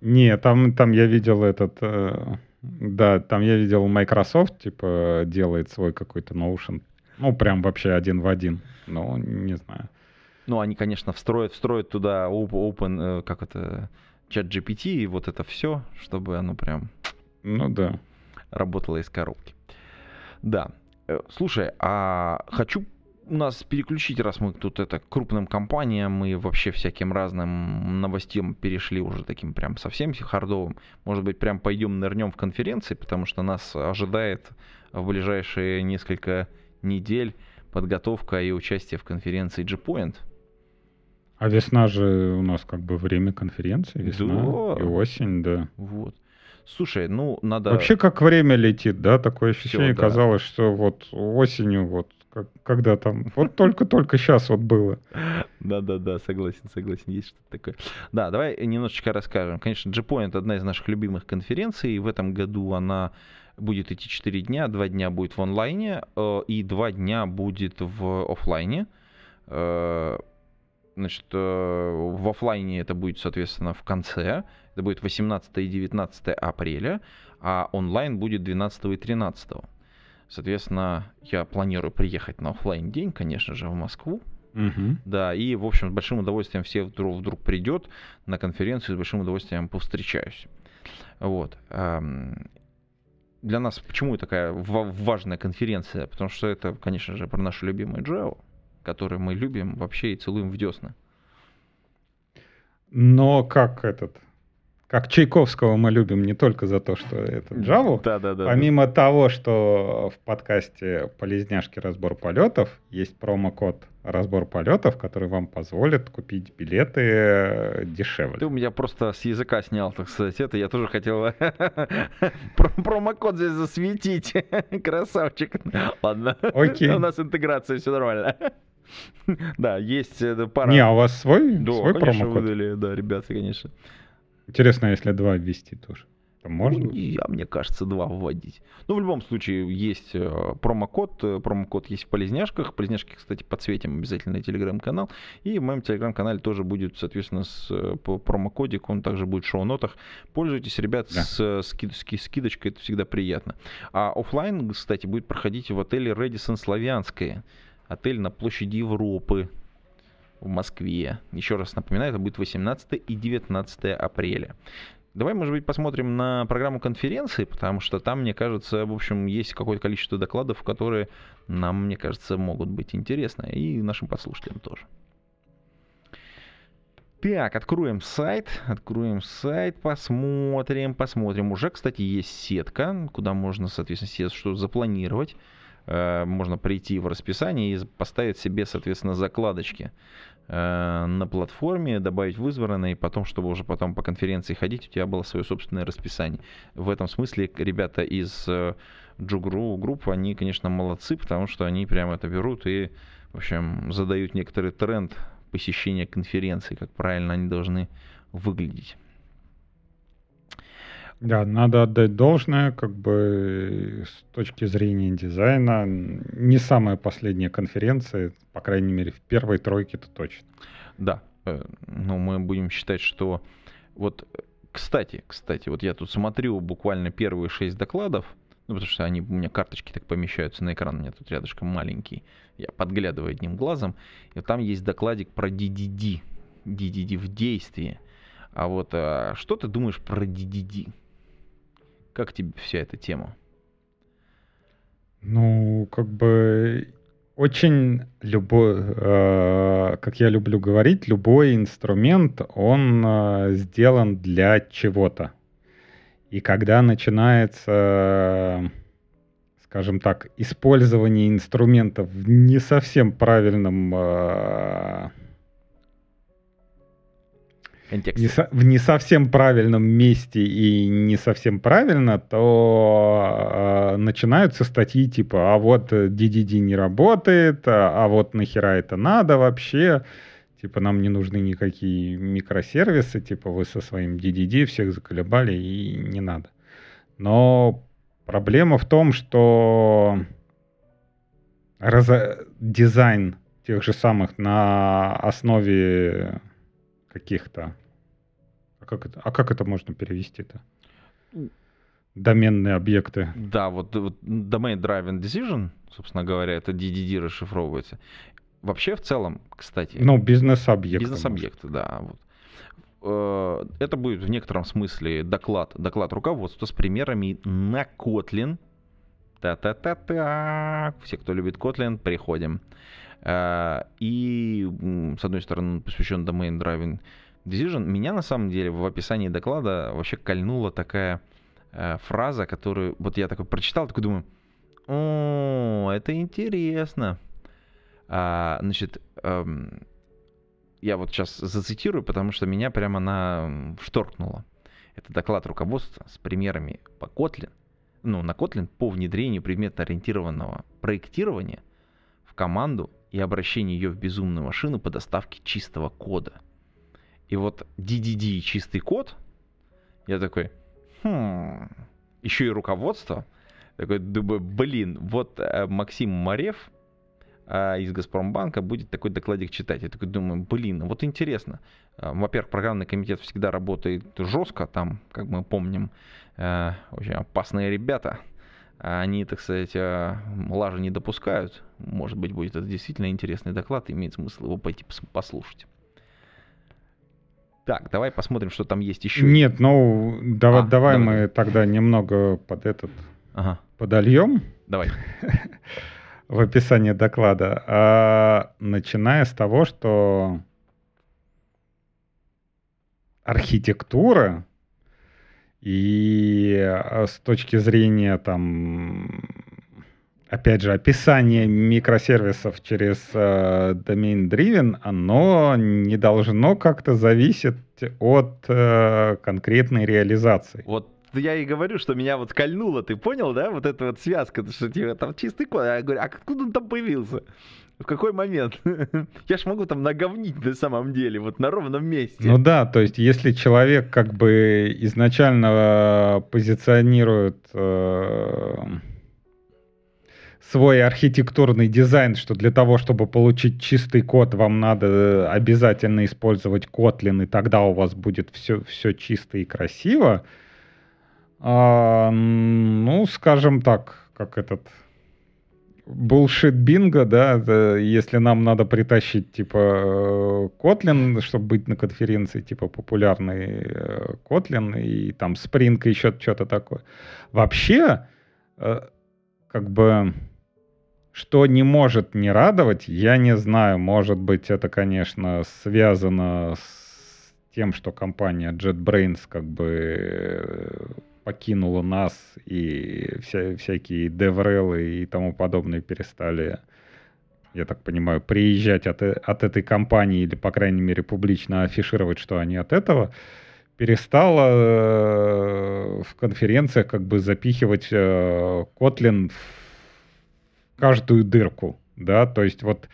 не там, там я видел этот... Э, да, там я видел Microsoft, типа, делает свой какой-то Notion. Ну, прям вообще один в один. Ну, не знаю.
Ну, они, конечно, встроят, встроят туда open, э, как это, чат GPT и вот это все, чтобы оно прям...
Ну, да.
Работало из коробки. Да. Э, слушай, а хочу у нас переключить, раз мы тут это крупным компаниям и вообще всяким разным новостям перешли уже таким прям совсем хардовым. Может быть, прям пойдем нырнем в конференции, потому что нас ожидает в ближайшие несколько недель подготовка и участие в конференции G-Point.
А весна же у нас как бы время конференции, весна да. и осень, да.
Вот. Слушай, ну надо...
Вообще как время летит, да? Такое ощущение Всё, да. казалось, что вот осенью вот как, когда там, вот только-только сейчас вот было.
Да-да-да, согласен, согласен, есть что-то такое. Да, давай немножечко расскажем. Конечно, G-Point одна из наших любимых конференций, в этом году она будет идти 4 дня, 2 дня будет в онлайне э, и 2 дня будет в офлайне. Э, значит, э, в офлайне это будет, соответственно, в конце. Это будет 18 и 19 апреля, а онлайн будет 12 и 13. Соответственно, я планирую приехать на офлайн день, конечно же, в Москву.
Мгм.
Да, и, в общем, с большим удовольствием все вдруг, вдруг придет на конференцию, с большим удовольствием повстречаюсь. Вот. ам, Для нас почему такая ва- важная конференция? Потому что это, конечно же, про нашу любимую Java, которую мы любим вообще и целуем в десны.
Но как этот... Как Чайковского мы любим не только за то, что это Java,
Да, да, да.
Помимо того, что в подкасте «Полезняшки. Разбор полетов» есть промокод «Разбор полетов», который вам позволит купить билеты э,
Ты
дешевле.
у меня просто с языка снял, так сказать, это. Я тоже хотел про- промокод здесь засветить. Красавчик. Ладно.
Окей.
У нас интеграция, все нормально. Да, есть э, пара...
Не, а у вас свой,
Да,
свой
конечно,
промокод?
выдали, да, ребята, конечно.
Интересно, если два ввести тоже. Можно?
Я, мне кажется, два вводить. Ну, в любом случае, есть э, промокод. э, Промокод есть в полезняшках. Полезняшки, кстати, подсветим обязательно на телеграм-канал. И в моем телеграм-канале тоже будет, соответственно, с э, по- промокодик. Он также будет в шоу-нотах. Пользуйтесь, ребят,
Да.
с скид- ски- скидочкой. Это всегда приятно. А оффлайн, кстати, будет проходить в отеле Редисон Славянское. Отель на площади Европы в Москве. Еще раз напоминаю, это будет 18 и 19 апреля. Давай, может быть, посмотрим на программу конференции, потому что там, мне кажется, в общем, есть какое-то количество докладов, которые нам, мне кажется, могут быть интересны, и нашим подслушателям тоже. Так, откроем сайт, откроем сайт, посмотрим, посмотрим. Уже, кстати, есть сетка, куда можно, соответственно, себе что запланировать. Э, Можно прийти в расписание и поставить себе, соответственно, закладочки на платформе, добавить в избранное, и потом, чтобы уже потом по конференции ходить, у тебя было свое собственное расписание. В этом смысле ребята из э, Джугру групп, они, конечно, молодцы, потому что они прямо это берут и, в общем, задают некоторый тренд посещения конференций, как правильно они должны выглядеть.
Да, надо отдать должное, как бы с точки зрения дизайна, не самая последняя конференция, по крайней мере, в первой тройке это точно.
Да, э, ну мы будем считать, что вот, э, кстати, кстати, вот я тут смотрю буквально первые шесть докладов, ну потому что они у меня карточки так помещаются на экран, у меня тут рядышком маленький, я подглядываю одним глазом, и там есть докладик про DDD, DDD в действии. А вот а, что ты думаешь про DDD? Как тебе вся эта тема?
Ну, как бы очень любой, э, как я люблю говорить, любой инструмент, он э, сделан для чего-то. И когда начинается, скажем так, использование инструментов в не совсем правильном э,
Контекст.
не со- в не совсем правильном месте и не совсем правильно, то э, начинаются статьи типа, а вот э, DDD не работает, а, а вот нахера это надо вообще, типа нам не нужны никакие микросервисы, типа вы со своим DDD всех заколебали и не надо. Но проблема в том, что разо- дизайн тех же самых на основе каких-то. А как это, а как это можно перевести-то? Доменные объекты.
Да, вот, вот Domain Driven Decision, собственно говоря, это DDD расшифровывается. Вообще, в целом, кстати,
Ну, бизнес-объекты.
бизнес-объекты, да. Вот. Э, Это будет в некотором смысле доклад, доклад руководства с примерами на Kotlin. Та-та-та-та. Все, кто любит Kotlin, приходим. Э, И, с одной стороны, он посвящен Domain Driving Decision. Меня, на самом деле, в описании доклада вообще кольнула такая э, фраза, которую вот я такой прочитал, такой думаю, о, это интересно. А, значит, эм, я вот сейчас зацитирую, потому что меня прямо она м, шторкнула. Это доклад руководства с примерами по Kotlin, ну, на Kotlin по внедрению предметно-ориентированного проектирования в команду и обращению ее в безумную машину по доставке чистого кода. И вот DDD чистый код, я такой, хм, еще и руководство. Такой думаю, блин, вот э, Максим Марев э, из Газпромбанка будет такой докладик читать. Я такой думаю, блин, вот интересно. Э, во-первых, программный комитет всегда работает жестко, там, как мы помним, очень опасные ребята. Они, так сказать, лажи не допускают. Может быть, будет это действительно интересный доклад, имеет смысл его пойти пос- послушать. Так, давай посмотрим, что там есть еще.
Нет, ну давай,
А,
давай
давай,
мы
давай.
тогда немного под этот
Ага,
подольем
давай.
в описании доклада, А, начиная с того, что архитектура и а, с точки зрения там опять же описание микросервисов через э, domain driven, оно не должно как-то зависеть от э, конкретной реализации.
Вот я и говорю, что меня вот кольнуло, ты понял, да? Вот эта вот связка, что типа там чистый код. Я говорю, а откуда он там появился? В какой момент? Я ж могу там наговнить на самом деле, вот на ровном месте.
Ну да, то есть если человек как бы изначально э, позиционирует э, свой архитектурный дизайн, что для того, чтобы получить чистый код, вам надо э, обязательно использовать Kotlin, и тогда у вас будет все, все чисто и красиво, а, ну, скажем так, как этот bullshit бинго, да, если нам надо притащить, типа, э, Kotlin, чтобы быть на конференции, типа, популярный э, Kotlin, и там Spring, и еще что-то такое. Вообще, как бы, что не может не радовать, я не знаю. Может быть, это, конечно, связано с тем, что компания JetBrains как бы э, покинула нас, и вся, всякие DevRel и тому подобное перестали, я так понимаю, приезжать от, от этой компании, или, по крайней мере, публично афишировать, что они от этого, перестала э, в конференциях как бы запихивать э, Kotlin в каждую дырку. Да, то есть вот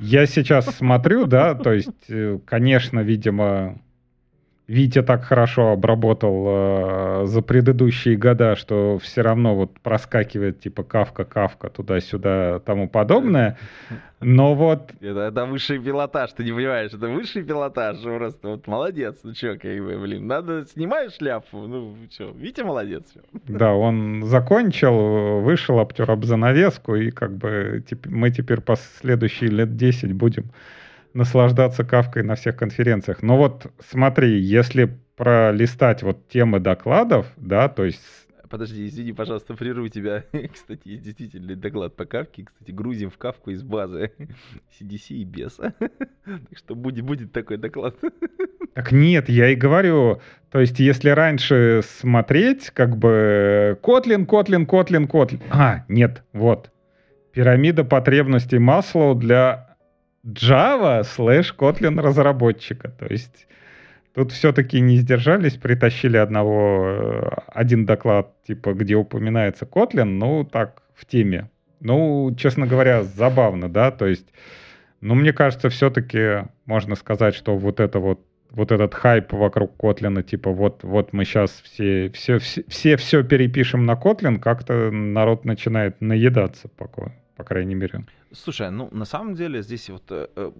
я сейчас смотрю, да, то есть, э, конечно, видимо, Витя так хорошо обработал э, за предыдущие года, что все равно вот проскакивает типа кавка, кавка туда-сюда, тому подобное. Но вот
Это, это высший пилотаж, ты не понимаешь, это высший пилотаж, просто вот молодец, ну чё, как бы, блин, надо, снимаешь шляпу, ну чё, Витя молодец, всё.
Да, он закончил, вышел, обтер об занавеску, и как бы теп- мы теперь по следующие лет 10 будем наслаждаться кавкой на всех конференциях. Но вот смотри, если пролистать вот темы докладов, да, то есть
Подожди, извини, пожалуйста, прерву тебя. Кстати, есть действительно доклад по кавке. Кстати, грузим в кавку из базы CDC и без. Так что будет, будет такой доклад.
Так нет, я и говорю, то есть если раньше смотреть, как бы Kotlin, Kotlin, Kotlin, Kotlin. А, нет, вот. Пирамида потребностей Маслоу для Java слэш Kotlin разработчика. То есть тут все-таки не сдержались, притащили одного, э, один доклад, типа, где упоминается Kotlin, ну, так, в теме. Ну, честно говоря, забавно, да, то есть, ну, мне кажется, все-таки можно сказать, что вот это вот вот этот хайп вокруг Kotlin, типа вот, вот мы сейчас все все, все, все все перепишем на Kotlin, как-то народ начинает наедаться, пока, по крайней мере.
Слушай, ну на самом деле здесь вот э, э,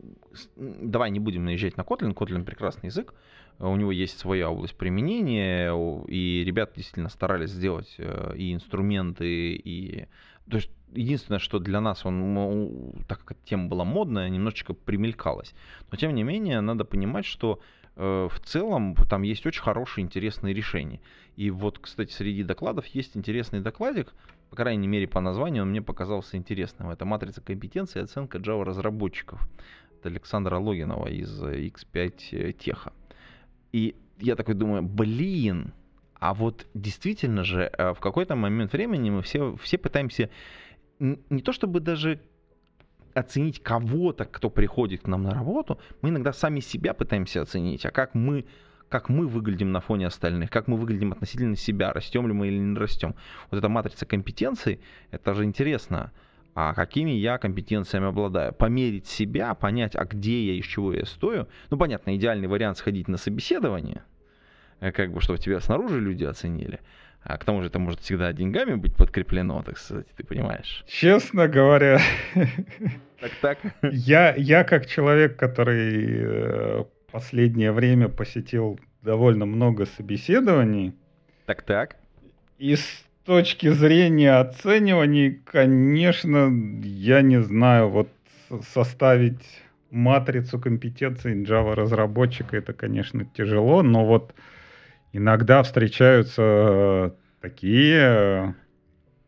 давай не будем наезжать на Kotlin. Kotlin прекрасный язык, э, у него есть своя область применения, и ребята действительно старались сделать э, и инструменты, и то есть единственное, что для нас он, так как тема была модная, немножечко примелькалась. Но тем не менее надо понимать, что э, в целом там есть очень хорошие, интересные решения. И вот, кстати, среди докладов есть интересный докладик, по крайней мере, по названию он мне показался интересным. Это матрица компетенции и оценка Java разработчиков. Это Александра Логинова из э, X5 Теха. И я такой думаю, блин, а вот действительно же э, в какой-то момент времени мы все, все пытаемся не то чтобы даже оценить кого-то, кто приходит к нам на работу, мы иногда сами себя пытаемся оценить, а как мы как мы выглядим на фоне остальных, как мы выглядим относительно себя, растем ли мы или не растем. Вот эта матрица компетенций, это же интересно. А какими я компетенциями обладаю? Померить себя, понять, а где я, из чего я стою. Ну, понятно, идеальный вариант сходить на собеседование, э, как бы, чтобы тебя снаружи люди оценили. А к тому же это может всегда деньгами быть подкреплено, так сказать, ты понимаешь.
Честно говоря,
Так, так.
я, я как человек, который э, последнее время посетил довольно много собеседований,
Так, так.
и с точки зрения оцениваний, конечно, я не знаю, вот составить матрицу компетенций Java разработчика это, конечно, тяжело, но вот иногда встречаются э, такие,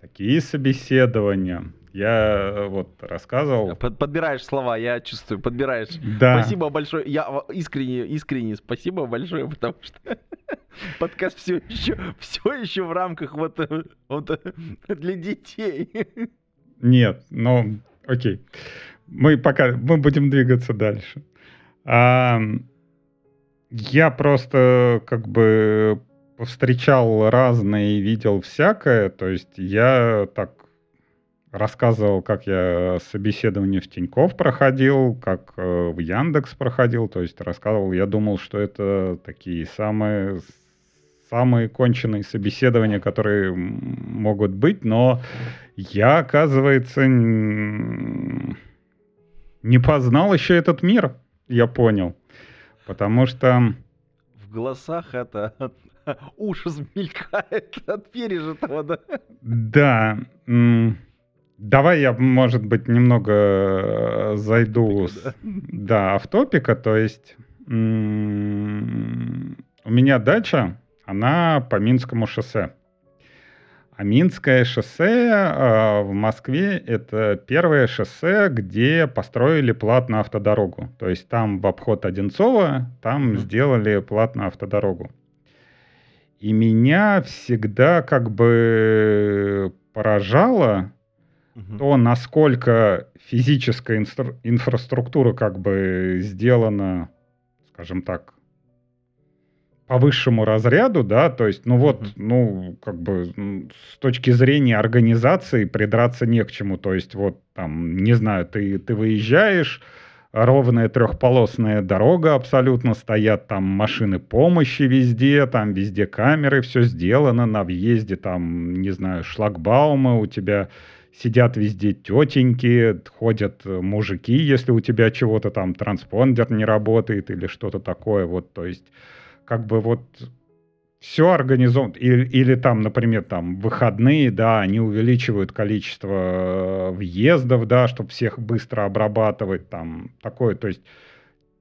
такие собеседования. Я э, вот рассказывал.
Под- подбираешь слова, я чувствую, подбираешь.
Да.
Спасибо большое. Я в- искренне, искренне спасибо большое, потому что подкаст все еще, все еще в рамках вот, э, вот э, для детей.
Нет, ну, окей. Мы пока, мы будем двигаться дальше. А, я просто как бы повстречал разное и видел всякое. То есть я так рассказывал, как я собеседование в Тинькофф проходил, как э, в Яндекс проходил. То есть рассказывал, я думал, что это такие самые самые конченые собеседования, которые могут быть, но я, оказывается, не познал еще этот мир, я понял. Потому что,
В глазах это ужас мелькает от пережитого, да?
да, давай я, может быть, немного э, зайду с,
Да.
в топика, то есть м, у меня дача, она по Минскому шоссе. А Минское шоссе э, в Москве это первое шоссе, где построили платную автодорогу. То есть там в обход Одинцова, там
Мгм.
сделали платную автодорогу. И меня всегда как бы поражало
Мгм.
то, насколько физическая инстр- инфраструктура как бы сделана, скажем так, по высшему разряду, да, то есть, ну вот,
Мгм.
ну, как бы с точки зрения организации придраться не к чему, то есть вот там, не знаю, ты, ты выезжаешь, ровная трехполосная дорога абсолютно, стоят там машины помощи везде, там везде камеры, все сделано, на въезде там, не знаю, шлагбаумы, у тебя сидят везде тетеньки, ходят э, мужики, если у тебя чего-то там транспондер не работает или что-то такое, вот, то есть как бы вот все организовано, или, или там, например, там выходные, да, они увеличивают количество э, въездов, да, чтобы всех быстро обрабатывать, там такое, то есть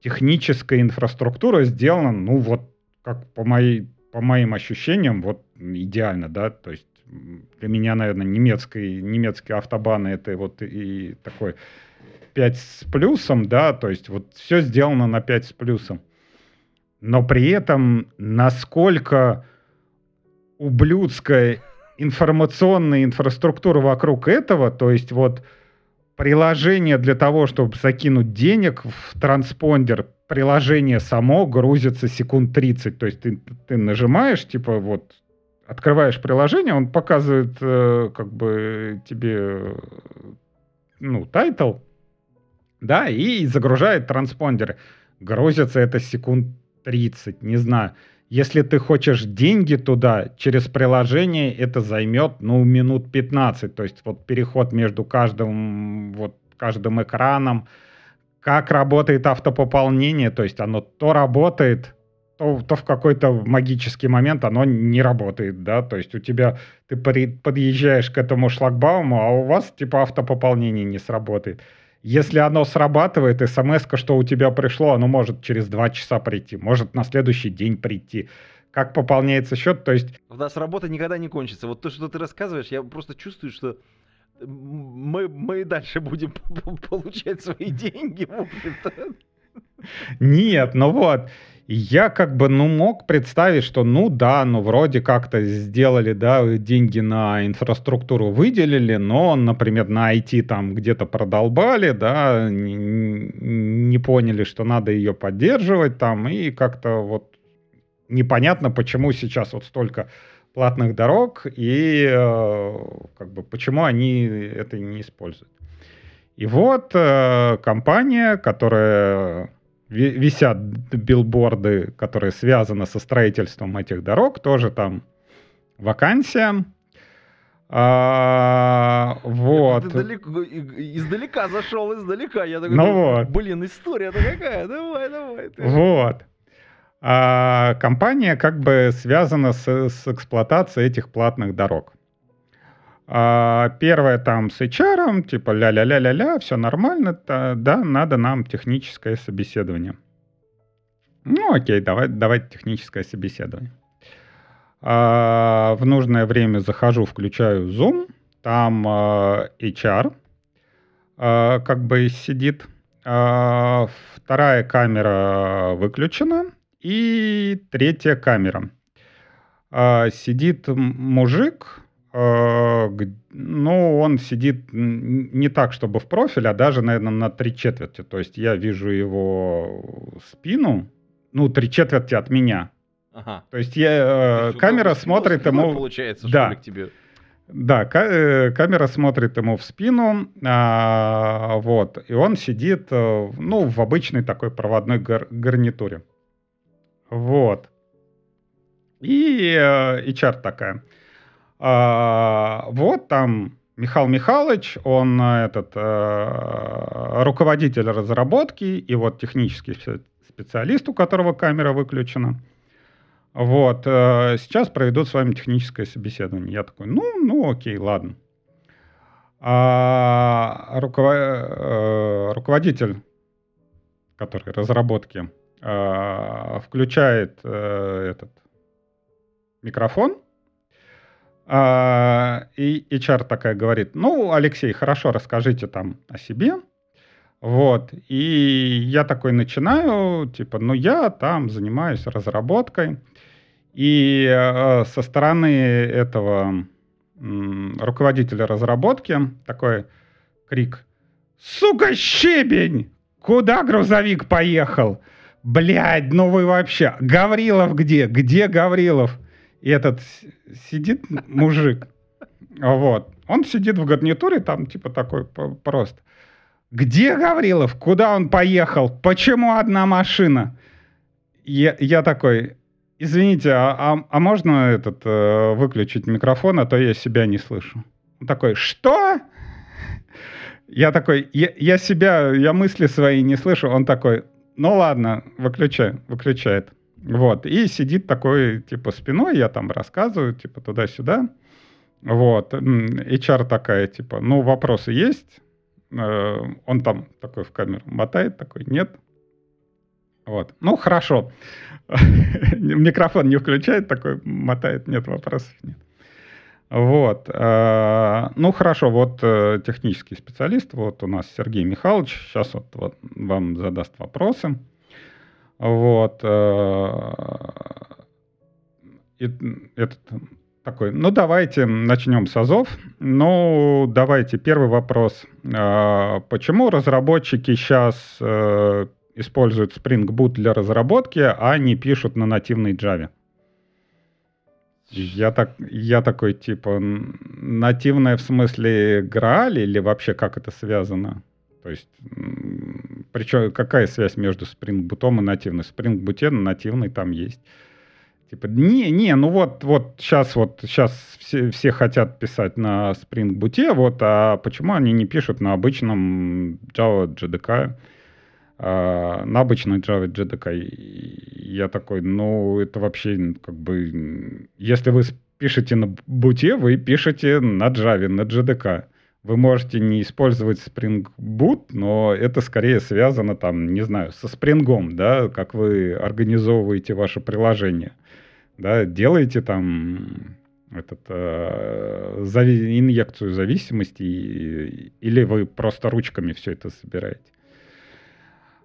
техническая инфраструктура сделана, ну вот как по моей по моим ощущениям, вот идеально, да, то есть для меня, наверное, немецкий, немецкие автобаны это вот и такой 5 с плюсом, да, то есть вот все сделано на 5 с плюсом. Но при этом насколько ублюдская информационная инфраструктура вокруг этого, то есть вот приложение для того, чтобы закинуть денег в транспондер, приложение само грузится секунд 30. То есть ты, ты нажимаешь, типа вот открываешь приложение, он показывает э, как бы тебе ну, title, да, и загружает транспондеры. Грузится это секунд 30, не знаю. Если ты хочешь деньги туда через приложение, это займет, ну, минут 15. То есть вот переход между каждым, вот, каждым экраном. Как работает автопополнение, то есть оно то работает, то, то в какой-то магический момент оно не работает, да, то есть у тебя, ты при- подъезжаешь к этому шлагбауму, а у вас типа автопополнение не сработает. Если оно срабатывает, смс что у тебя пришло, оно может через два часа прийти, может на следующий день прийти. Как пополняется счет, то есть
У нас работа никогда не кончится. Вот то, что ты рассказываешь, я просто чувствую, что мы, мы и дальше будем получать свои деньги, в общем-то.
Нет, ну вот. Я как бы, ну, мог представить, что, ну да, ну вроде как-то сделали, да, деньги на инфраструктуру выделили, но, например, на IT там где-то продолбали, да, не, не поняли, что надо ее поддерживать там, и как-то вот непонятно, почему сейчас вот столько платных дорог, и э, как бы почему они это не используют. И вот э, компания, которая висят билборды, которые связаны со строительством этих дорог, тоже там вакансия. А, вот.
Ты далеко, издалека зашел, издалека. Я такой,
Ну
думаю,
вот.
блин, история-то какая? Давай, давай. ты.
Вот. А, компания как бы связана с, с эксплуатацией этих платных дорог. А, первое там с HR, типа ля-ля-ля-ля-ля, все нормально, да, надо нам техническое собеседование. Ну окей, давай, давайте техническое собеседование. А, в нужное время захожу, включаю Zoom, там а, HR а, как бы сидит, а, вторая камера выключена и третья камера. А, Сидит мужик, ну, он сидит не так, чтобы в профиль, а даже, наверное, на три четверти. То есть я вижу его спину, ну, три четверти от меня.
Ага.
То есть я, э, камера смотрит ему...
Получается,
Да.
что ли, к тебе.
Да, э, камера смотрит ему в спину, а, вот, и он сидит, э, ну, в обычной такой проводной гар- гарнитуре. Вот. И э, HR такая. А, вот там Михаил Михайлович, он э, этот э, руководитель разработки и вот технический спе- специалист, у которого камера выключена. Вот, э, сейчас проведут с вами техническое собеседование. Я такой, ну, ну, окей, ладно. А руково- руководитель, который разработки, включает этот микрофон, и HR такая говорит, ну, Алексей, хорошо, расскажите там о себе. Вот, и я такой начинаю, типа, ну, я там занимаюсь разработкой. И э, со стороны этого руководителя разработки такой крик «Сука, щебень! Куда грузовик поехал? Блядь, ну вы вообще! Гаврилов где? Где Гаврилов?» И этот сидит мужик, вот, он сидит в гарнитуре, там типа такой просто. Где Гаврилов? Куда он поехал? Почему одна машина? Я, я такой, извините, а, а- а можно этот э, выключить микрофон, а то я себя не слышу. Он такой, что? Я такой, я, я себя, я мысли свои не слышу. Он такой, ну ладно, выключай, выключает. Вот, и сидит такой, типа, спиной, я там рассказываю, типа, туда-сюда. Вот, HR такая, типа, ну, вопросы есть? Э, Он там такой в камеру мотает, такой, нет. Вот, ну, хорошо. Микрофон не включает, такой мотает, нет вопросов, нет. Вот. э, Ну, хорошо, вот э, технический специалист, вот у нас Сергей Михайлович, сейчас вот, вот вам задаст вопросы. Вот. э, И этот такой, ну, давайте начнем с АЗОВ. Ну, давайте, первый вопрос. Э, Почему разработчики сейчас используют Spring Boot для разработки, а не пишут на нативной Java? Я, так, я такой, типа, нативная в смысле Graal или вообще как это связано? То есть, причем какая связь между Spring Boot и нативной? Spring Boot нативный там есть. Типа, не, не, ну вот, вот сейчас вот, сейчас все, все хотят писать на Spring Boot, вот, а почему они не пишут на обычном Java JDK? а, на обычной Java JDK. И Я такой, ну, это вообще как бы... Если вы пишете на буте, вы пишете на Java, на JDK. Вы можете не использовать Spring Boot, но это скорее связано там, не знаю, со Spring, да, как вы организовываете ваше приложение. Да, делаете там этот, э, зави- инъекцию зависимости, и- или вы просто ручками все это собираете.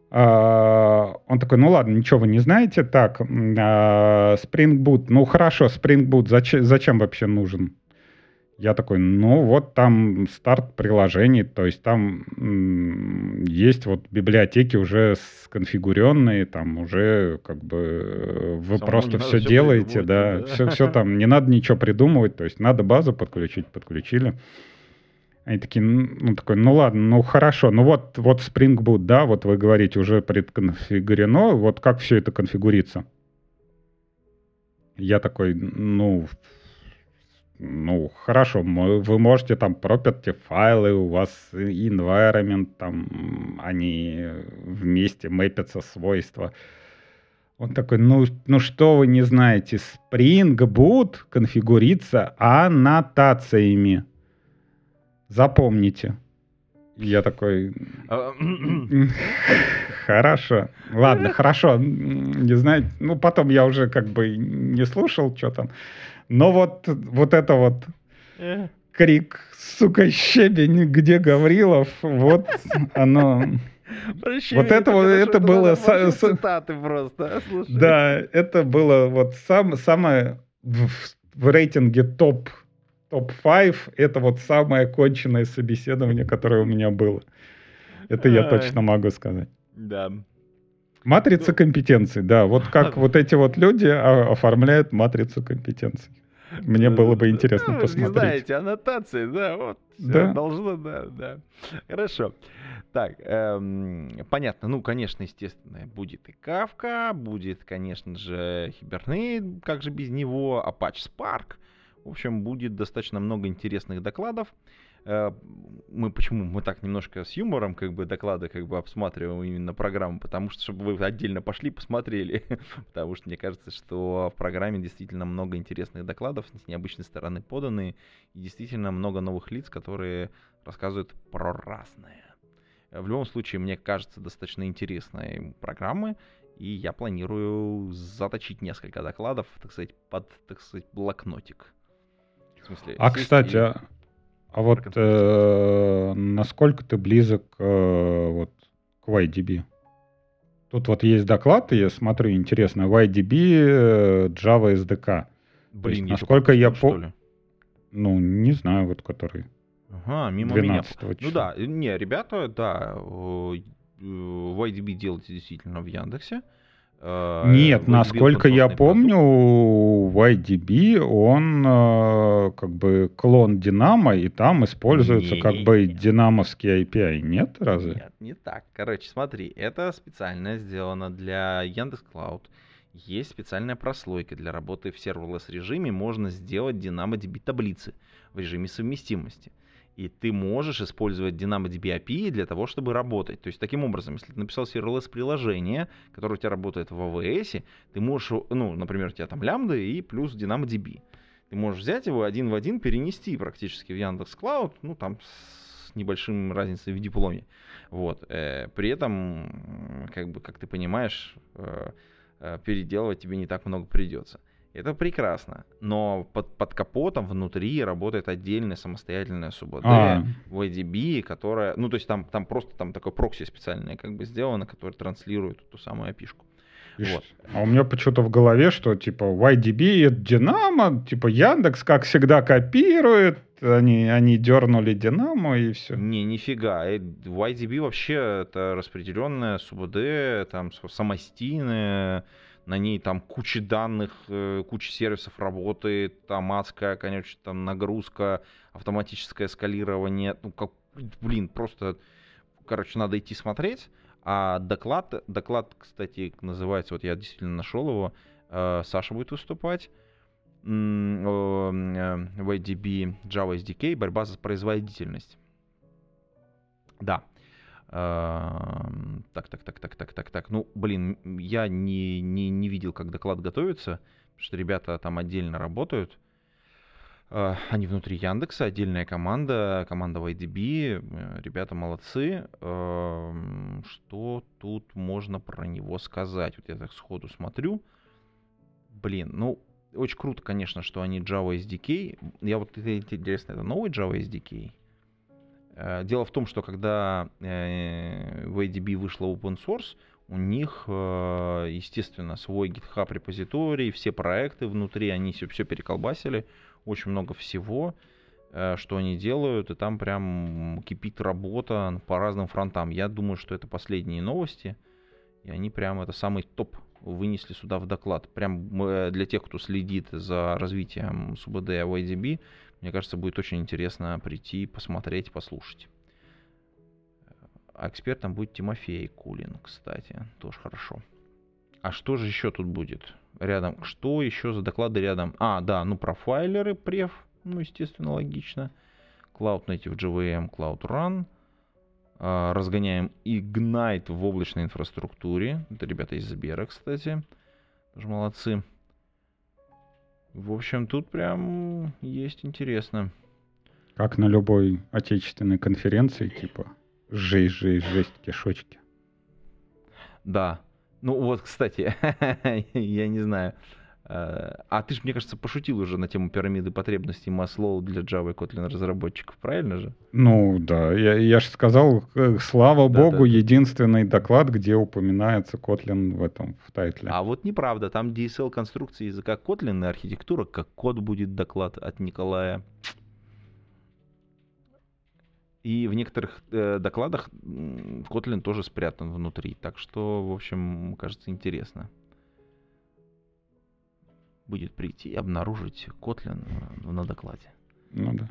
А, Он такой, ну ладно, ничего вы не знаете. Так, а, Spring Boot, ну хорошо, Spring Boot зачем, зачем вообще нужен? Я такой, ну вот там старт приложений, то есть там есть вот библиотеки уже сконфигуренные, там уже как бы э, вы
Самому
просто все
всё
делаете, да,
да.
все, все там, не надо ничего придумывать, то есть надо базу подключить, подключили. Они такие, ну такой, ну ладно, ну хорошо, ну вот, вот Spring Boot, да, вот вы говорите, уже предконфигурено, вот как все это конфигурится? Я такой, ну, ну, хорошо, вы можете там property файлы, у вас environment, там, они вместе мэпятся свойства. Он такой, ну, ну что вы не знаете, Spring Boot конфигурится аннотациями. Запомните. Я такой... А, хорошо. Ладно, хорошо. Не знаю. Ну, потом я уже как бы не слушал, что там. Но вот, вот это вот крик, сука, щебень, где Гаврилов, вот оно... Прощи вот это вот, это было... С, цитаты просто, слушай. Да, это было вот сам, самое в, в рейтинге топ топ-5 это вот самое конченное собеседование, которое у меня было. Это я точно могу сказать.
Да.
Матрица ну, компетенций, да. Вот как вот эти вот люди оформляют матрицу компетенций. Мне было бы интересно ну, посмотреть.
Не знаете, аннотации, да, вот. Да. Должно, да, да. Хорошо. Так, эм, понятно, ну, конечно, естественно, будет и Кавка, будет, конечно же, Hibernate, как же без него, Apache Spark. В общем, будет достаточно много интересных докладов. Э, мы почему мы так немножко с юмором как бы доклады как бы обсматриваем именно программу, потому что чтобы вы отдельно пошли посмотрели, потому что мне кажется, что в программе действительно много интересных докладов с необычной стороны поданные и действительно много новых лиц, которые рассказывают про разное. В любом случае, мне кажется, достаточно интересной программы, и я планирую заточить несколько докладов, так сказать, под, так сказать, блокнотик
смысле, а, кстати, и... а, вот э, насколько ты близок э, вот, к YDB? Тут вот есть доклад, и я смотрю, интересно, YDB э, Java SDK. Блин, есть, насколько я помню... Ну, не знаю, вот который.
Ага, мимо меня. Числа. Ну да, не, ребята, да, YDB делайте действительно в Яндексе.
Э, Нет, насколько я помню, YDB, он э, как бы клон Динамо, и там используется не, как не, бы не. динамовский API. Нет, разве? Нет,
не так. Короче, смотри, это специально сделано для Яндекс Клауд. Есть специальная прослойка для работы в serverless режиме. Можно сделать DynamoDB таблицы в режиме совместимости и ты можешь использовать DynamoDB API для того, чтобы работать. То есть, таким образом, если ты написал serverless приложение, которое у тебя работает в AWS, ты можешь, ну, например, у тебя там лямбда и плюс DynamoDB. Ты можешь взять его один в один, перенести практически в Яндекс Cloud, ну, там с небольшим разницей в дипломе. Вот. Э, при этом, как бы, как ты понимаешь, э, э, переделывать тебе не так много придется. Это прекрасно. Но под, под капотом внутри работает отдельная самостоятельная СУБД, а. VDB, которая... Ну, то есть там, там просто там такое прокси специальное как бы сделано, которое транслирует ту самую опишку.
Вот. А у меня почему-то в голове, что типа YDB это Динамо, типа Яндекс, как всегда, копирует, они, они дернули Динамо и все.
Не, нифига. Э, YDB вообще это распределенная СУБД, там самостийная, на ней там куча данных, э, куча сервисов работает, там адская, конечно, там нагрузка, автоматическое скалирование, ну, как, блин, просто, короче, надо идти смотреть. А доклад, доклад, кстати, называется, вот я действительно нашел его, э, Саша будет выступать, в YDB Java SDK, борьба за производительность. Да, так, так, так, так, так, так, так. Ну, блин, я не, не, не видел, как доклад готовится, потому что ребята там отдельно работают. А, они внутри Яндекса, отдельная команда, команда YDB, э, ребята молодцы. Что тут можно про него сказать? Вот я так сходу смотрю. Блин, ну, очень круто, конечно, что они Java SDK. Я вот, интересно, это новый Java SDK? Э, дело в том, что когда э, вышла open source, у них, э, естественно, свой GitHub репозиторий, все проекты внутри, они все, все переколбасили, очень много всего, что они делают, и там прям кипит работа по разным фронтам. Я думаю, что это последние новости, и они прям это самый топ вынесли сюда в доклад. Прям для тех, кто следит за развитием СУБД и YDB, мне кажется, будет очень интересно прийти, посмотреть, послушать. А экспертом будет Тимофей Кулин, кстати. Тоже хорошо. А что же еще тут будет? Рядом. Что еще за доклады рядом? А, да, ну профайлеры, преф. Ну, естественно, логично. Cloud Native JVM, Cloud Run. А, разгоняем Ignite в облачной инфраструктуре. Это ребята из Сбера, кстати. Тоже молодцы. В общем, тут прям есть интересно.
Как на любой отечественной конференции, типа жесть, жесть, жесть, кишочки.
Да. Ну вот, кстати, я не знаю. Э, а ты же, мне кажется, пошутил уже на тему пирамиды потребностей Маслоу для Java и Kotlin разработчиков, правильно же?
Ну да, я, я же сказал, э, слава да, богу, да, единственный доклад, где упоминается Kotlin в этом, в тайтле.
А вот неправда, там DSL конструкции языка Kotlin и архитектура, как код будет доклад от Николая. И в некоторых э, докладах Kotlin тоже спрятан внутри. Так что, в общем, кажется, интересно будет прийти и обнаружить Kotlin на докладе.
Ну да.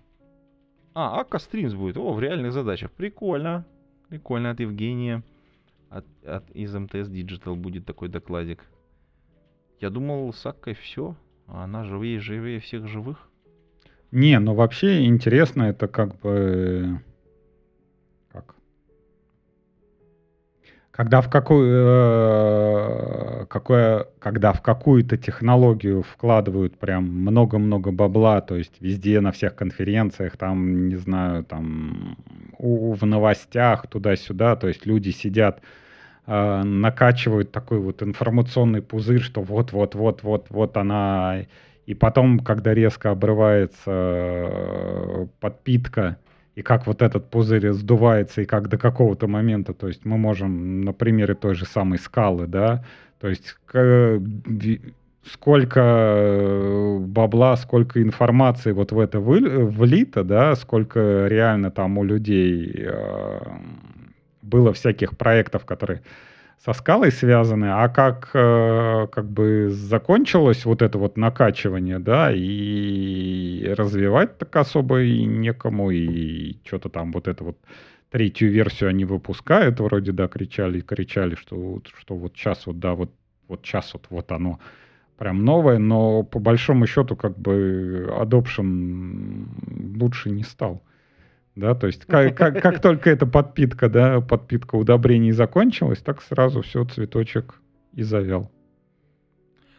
А, Akka Streams будет. О, в реальных задачах. Прикольно. Прикольно от Евгения. От, от, из МТС Digital будет такой докладик. Я думал, с Аккой все. А она живее, живее всех живых.
Не, ну вообще интересно, это как бы Когда в какую, э, какое, когда в какую-то технологию вкладывают прям много-много бабла, то есть везде на всех конференциях, там, не знаю, там у, в новостях туда-сюда, то есть люди сидят, э, накачивают такой вот информационный пузырь, что вот-вот-вот-вот-вот она, и потом, когда резко обрывается э, подпитка, и как вот этот пузырь сдувается, и как до какого-то момента, то есть мы можем на примере той же самой скалы, да, то есть сколько э, бабла, сколько информации вот в это влито, да, сколько реально там у людей э, было всяких проектов, которые со скалой связаны, а как э, как бы закончилось вот это вот накачивание, да, и развивать так особо и некому, и что-то там вот это вот третью версию они выпускают, вроде, да, кричали, кричали, что, что вот сейчас вот, да, вот, вот сейчас вот, вот оно прям новое, но по большому счету как бы adoption лучше не стал. Да, то есть как, как, как только эта подпитка, да, подпитка удобрений закончилась, так сразу все, цветочек и завял.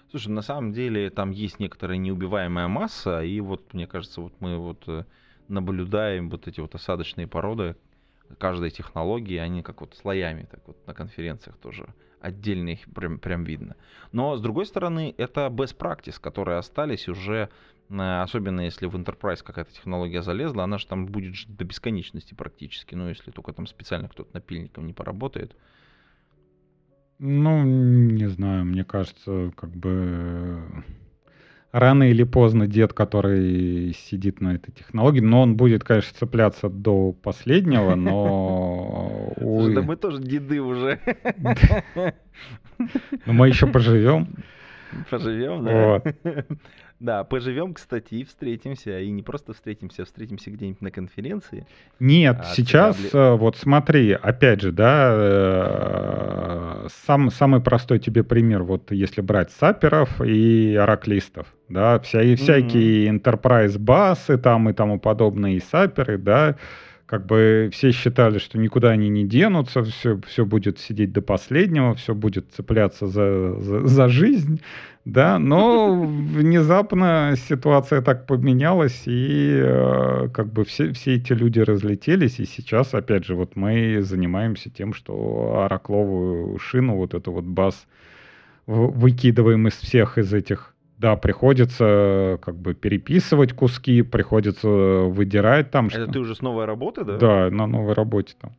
Слушай, на самом деле там есть некоторая неубиваемая масса, и вот, мне кажется, вот мы вот э, наблюдаем вот эти вот осадочные породы каждой технологии, они как вот слоями, так вот на конференциях тоже отдельно их прям, прям видно. Но, с другой стороны, это best practice, которые остались уже особенно если в Enterprise какая-то технология залезла, она же там будет до бесконечности практически, ну, если только там специально кто-то напильником не поработает.
Ну, не знаю, мне кажется, как бы рано или поздно дед, который сидит на этой технологии, но он будет, конечно, цепляться до последнего, но...
Слушай, да мы тоже деды уже.
Но мы еще поживем.
Поживем, да. Вот. Да, поживем, кстати, и встретимся. И не просто встретимся, а встретимся где-нибудь на конференции.
Нет, а сейчас, э, вот смотри, опять же, да, э, сам, самый простой тебе пример, вот если брать саперов и ораклистов, да, вся, и всякие mm-hmm. enterprise басы там и тому подобные, и саперы, да, как бы все считали, что никуда они не денутся, все, все будет сидеть до последнего, все будет цепляться за, за, за жизнь, да, но внезапно ситуация так поменялась, и э, как бы все, все эти люди разлетелись, и сейчас, опять же, вот мы занимаемся тем, что оракловую шину, вот эту вот бас, выкидываем из всех из этих да, приходится как бы переписывать куски, приходится выдирать там.
Это что... ты уже с новой работы, да?
Да, на новой работе там.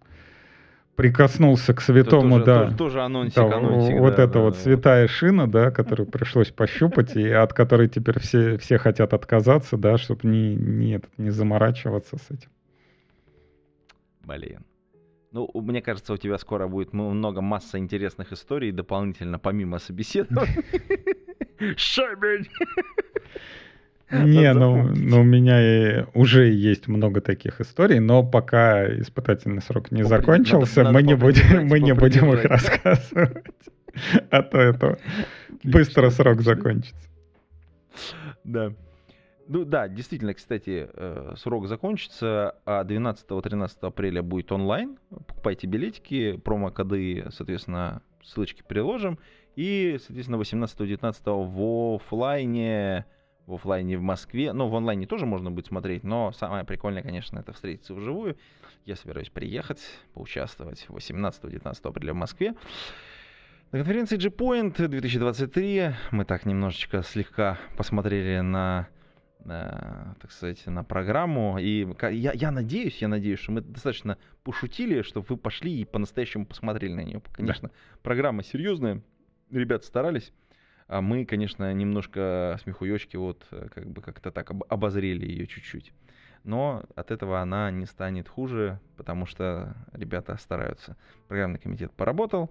Прикоснулся к святому, тоже,
да. Тоже, тоже анонсик, да, анонсик.
Вот да, эта да, вот да. святая шина, да, которую пришлось пощупать, и от которой теперь все, все хотят отказаться, да, чтобы не, не, не заморачиваться с этим.
Блин. Ну, мне кажется, у тебя скоро будет много масса интересных историй дополнительно, помимо собеседования. Щебень!
Не, ну, ну у меня уже есть много таких историй, но пока испытательный срок не закончился, мы не будем, мы не будем их рассказывать. А то это быстро срок закончится.
Да. Ну да, действительно, кстати, э, срок закончится, а 12-13 апреля будет онлайн. Покупайте билетики, промокоды, соответственно, ссылочки приложим. И, соответственно, 18-19 в офлайне, в офлайне в Москве. Ну, в онлайне тоже можно будет смотреть, но самое прикольное, конечно, это встретиться вживую. Я собираюсь приехать, поучаствовать 18-19 апреля в Москве. На конференции G-Point 2023 мы так немножечко слегка посмотрели на, на так сказать, на программу. И я, я надеюсь, я надеюсь, что мы достаточно пошутили, чтобы вы пошли и по-настоящему посмотрели на нее. Конечно, да. программа серьезная, ребята старались. А мы, конечно, немножко смехуёчки вот как бы как-то так обозрели ее чуть-чуть. Но от этого она не станет хуже, потому что ребята стараются. Программный комитет поработал,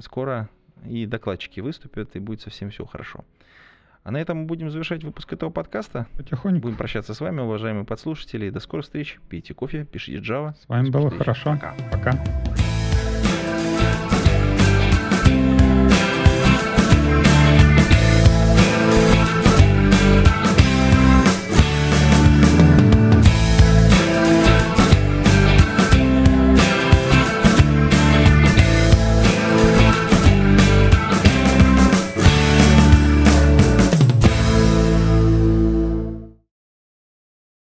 скоро и докладчики выступят, и будет совсем все хорошо. А на этом мы будем завершать выпуск этого подкаста.
Потихоньку.
Будем прощаться с вами, уважаемые подслушатели. До скорых встреч. Пейте кофе, пишите Java.
С вами было хорошо.
Пока.
Пока.